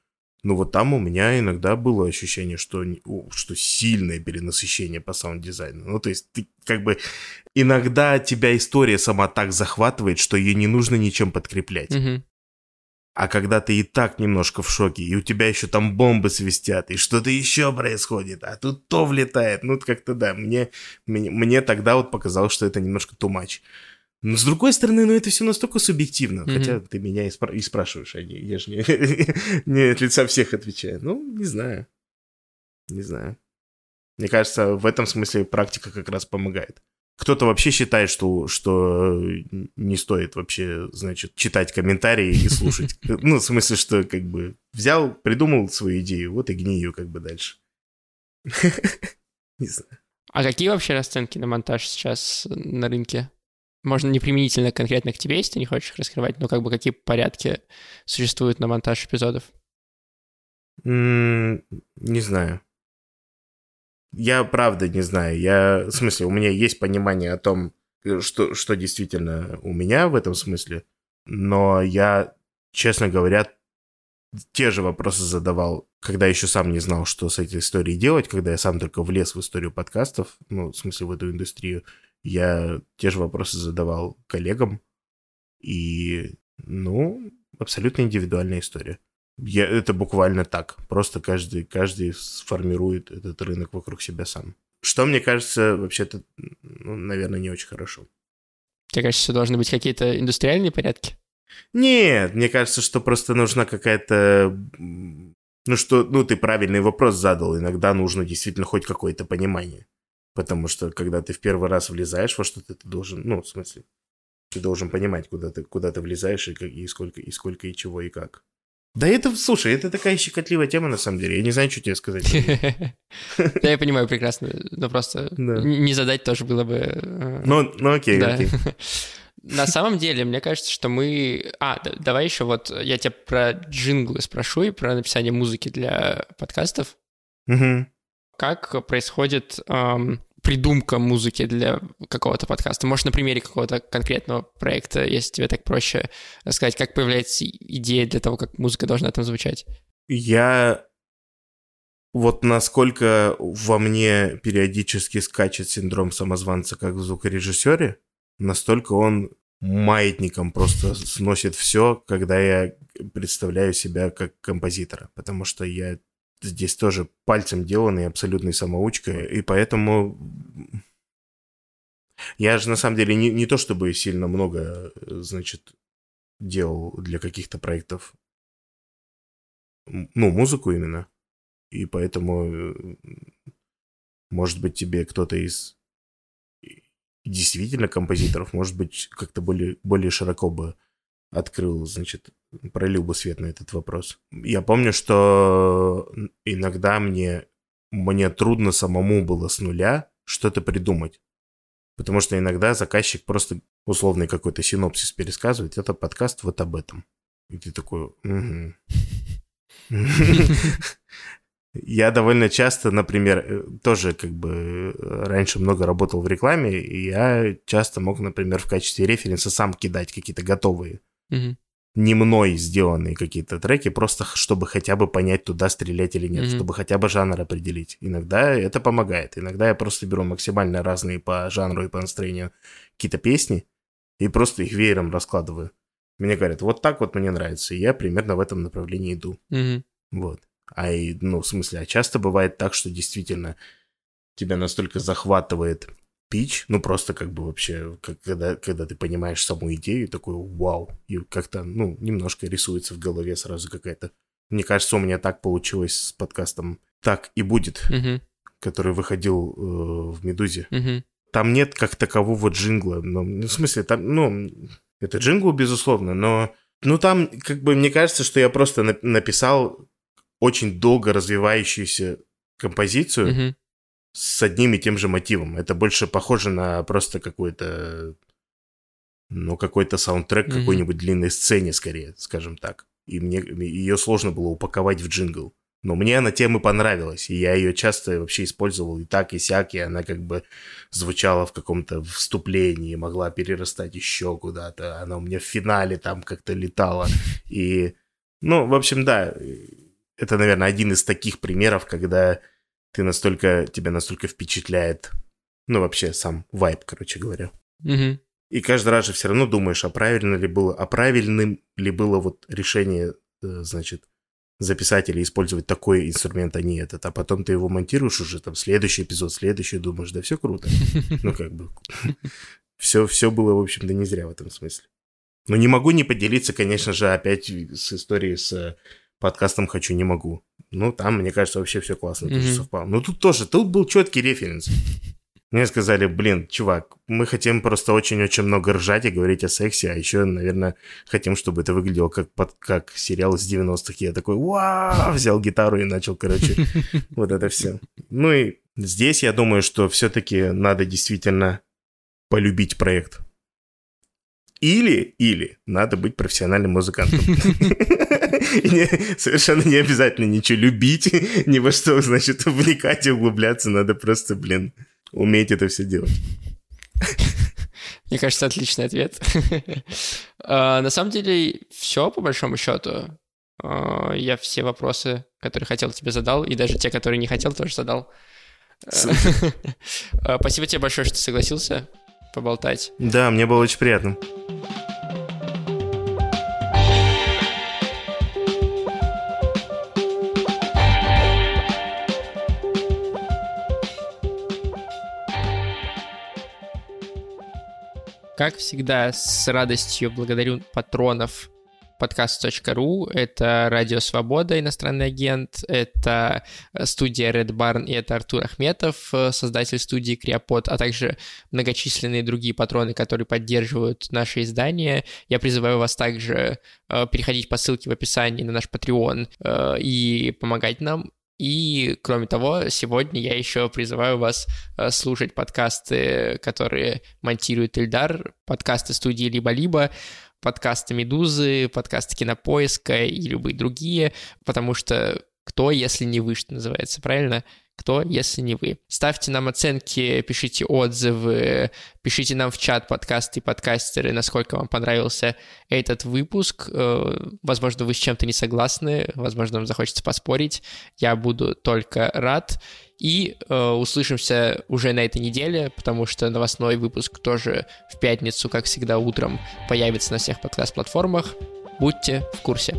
[SPEAKER 2] Но вот там у меня иногда было ощущение, что, что сильное перенасыщение по саунд-дизайну. Ну, то есть ты как бы иногда тебя история сама так захватывает, что ее не нужно ничем подкреплять.
[SPEAKER 1] Угу.
[SPEAKER 2] А когда ты и так немножко в шоке, и у тебя еще там бомбы свистят, и что-то еще происходит, а тут то влетает, ну как-то да, мне, мне, мне тогда вот показалось, что это немножко too much. Но с другой стороны, ну это все настолько субъективно. Mm-hmm. Хотя ты меня и, спра- и спрашиваешь, а не, я же не, *laughs* не от лица всех отвечаю. Ну, не знаю. Не знаю. Мне кажется, в этом смысле практика как раз помогает. Кто-то вообще считает, что, что не стоит вообще, значит, читать комментарии и *laughs* слушать. Ну, в смысле, что как бы взял, придумал свою идею, вот и гни ее как бы дальше. *laughs* Не знаю.
[SPEAKER 1] А какие вообще расценки на монтаж сейчас на рынке? Можно не применительно конкретно к тебе, если ты не хочешь раскрывать, но как бы какие порядки существуют на монтаж эпизодов?
[SPEAKER 2] Не знаю. Я правда не знаю. Я, в смысле, у меня есть понимание о том, э, что, что действительно у меня в этом смысле, но я, честно говоря, те же вопросы задавал, когда еще сам не знал, что с этой историей делать, когда я сам только влез в историю подкастов, ну, в смысле, в эту индустрию, я те же вопросы задавал коллегам, и, ну, абсолютно индивидуальная история. Я, это буквально так. Просто каждый, каждый сформирует этот рынок вокруг себя сам. Что, мне кажется, вообще-то, ну, наверное, не очень хорошо.
[SPEAKER 1] Тебе кажется, должны быть какие-то индустриальные порядки?
[SPEAKER 2] Нет, мне кажется, что просто нужна какая-то... Ну что, ну ты правильный вопрос задал. Иногда нужно действительно хоть какое-то понимание. Потому что, когда ты в первый раз влезаешь во что-то, ты должен, ну, в смысле, ты должен понимать, куда ты, куда ты влезаешь и, как, и сколько, и сколько, и чего, и как. Да это, слушай, это такая щекотливая тема, на самом деле. Я не знаю, что тебе сказать. *laughs*
[SPEAKER 1] Да, я понимаю прекрасно, но просто не задать тоже было бы... э,
[SPEAKER 2] Ну, ну окей, окей. *laughs*
[SPEAKER 1] На самом деле, мне кажется, что мы... А, давай еще вот я тебя про джинглы спрошу и про написание музыки для подкастов. Как происходит ам, придумка музыки для какого-то подкаста? Может, на примере какого-то конкретного проекта, если тебе так проще рассказать, как появляется идея для того, как музыка должна там звучать?
[SPEAKER 2] Я вот насколько во мне периодически скачет синдром самозванца, как в звукорежиссере, настолько он маятником просто сносит все, когда я представляю себя как композитора, потому что я здесь тоже пальцем деланный, абсолютный самоучка, и поэтому я же на самом деле не, не то чтобы сильно много, э, значит, делал для каких-то проектов, ну, музыку именно, и поэтому, э, может быть, тебе кто-то из действительно композиторов, может быть, как-то более, более широко бы открыл, значит, пролил свет на этот вопрос. Я помню, что иногда мне, мне трудно самому было с нуля что-то придумать. Потому что иногда заказчик просто условный какой-то синопсис пересказывает, это подкаст вот об этом. И ты такой. *laughs* Я довольно часто, например, э, тоже как бы э, раньше много работал в рекламе, и я часто мог, например, в качестве референса сам кидать какие-то готовые, Не мной сделанные какие-то треки, просто чтобы хотя бы понять, туда стрелять или нет,
[SPEAKER 1] Мгм.
[SPEAKER 2] чтобы хотя бы жанр определить. Иногда это помогает. Иногда я просто беру максимально разные по жанру и по настроению какие-то песни и просто их веером раскладываю. Мне говорят, вот так вот мне нравится, и я примерно в этом направлении иду.
[SPEAKER 1] Мгм.
[SPEAKER 2] Вот. А и, ну, в смысле, а часто бывает так, что действительно тебя настолько захватывает пич, ну, просто как бы вообще, как, когда, когда ты понимаешь саму идею, такой вау, и как-то, ну, немножко рисуется в голове сразу какая-то. Мне кажется, у меня так получилось с подкастом «Так и будет»,
[SPEAKER 1] Мгм.
[SPEAKER 2] который выходил э, в «Медузе».
[SPEAKER 1] Мгм.
[SPEAKER 2] Там нет как такового джингла. Ну, ну, в смысле, там, ну, это джингл, безусловно, но, ну, там, как бы, мне кажется, что я просто на- написал очень долго развивающуюся композицию
[SPEAKER 1] Мгм.
[SPEAKER 2] С одним и тем же мотивом. Это больше похоже на просто какой-то, ну, какой-то саундтрек
[SPEAKER 1] Мгм.
[SPEAKER 2] какой-нибудь длинной сцене, скорее, скажем так. И мне ее сложно было упаковать в джингл. Но мне она тем и понравилась, и я ее часто вообще использовал и так, и сяк, и она как бы звучала в каком-то вступлении, могла перерастать еще куда-то, она у меня в финале там как-то летала, и, ну, в общем, да, это, наверное, один из таких примеров, когда ты настолько, тебя настолько впечатляет, ну, вообще сам вайб, короче говоря.
[SPEAKER 1] Мгм.
[SPEAKER 2] И каждый раз же все равно думаешь, а правильно ли было, а правильным ли было вот решение, э, значит, записать или использовать такой инструмент, а не этот. А потом ты его монтируешь уже, там, следующий эпизод, следующий, думаешь, да все круто. *laughs* Ну, как бы, *laughs* все, все было, в общем-то, не зря в этом смысле. Но не могу не поделиться, конечно же, опять с историей с э, подкастом «Хочу, не могу». Ну, там, мне кажется, вообще все классно тоже
[SPEAKER 1] Мгм.
[SPEAKER 2] совпало. Но тут тоже, тут был четкий референс. *laughs* Мне сказали, блин, чувак, мы хотим просто очень-очень много ржать и говорить о сексе, а еще, наверное, хотим, чтобы это выглядело как, под, как сериал из 90-х. Я такой, вау, *laughs* взял гитару и начал, короче, *laughs* вот это все. Ну и Здесь я думаю, что все-таки надо действительно полюбить проект. Или, или надо быть профессиональным музыкантом. *laughs* Совершенно не обязательно ничего любить, ни во что, значит, вникать и углубляться. Надо просто, блин, уметь это все делать.
[SPEAKER 1] Мне кажется, отличный ответ. *laughs* А, на самом деле, все по большому счету. А, я все вопросы, которые хотел, тебе задал, и даже те, которые не хотел, тоже задал. *laughs* А, спасибо тебе большое, что согласился поболтать.
[SPEAKER 2] Да, мне было очень приятно.
[SPEAKER 1] Как всегда, с радостью благодарю патронов подкаст.ру, это Радио Свобода, иностранный агент, это студия Red Barn и это Артур Ахметов, создатель студии Криопод, а также многочисленные другие патроны, которые поддерживают наше издание. Я призываю вас также э, переходить по ссылке в описании на наш Patreon э, и помогать нам. И, кроме того, сегодня я еще призываю вас э, слушать подкасты, которые монтирует Ильдар, подкасты студии «Либо-либо», подкасты «Медузы», подкасты «Кинопоиска» и любые другие, потому что кто, если не вы, что называется, правильно? Кто, если не вы? Ставьте нам оценки, пишите отзывы, пишите нам в чат подкасты и подкастеры, насколько вам понравился этот выпуск. Э, возможно, вы с чем-то не согласны, возможно, вам захочется поспорить. Я буду только рад. И э, услышимся уже на этой неделе, потому что новостной выпуск тоже в пятницу, как всегда, утром появится на всех подкаст-платформах. Будьте в курсе.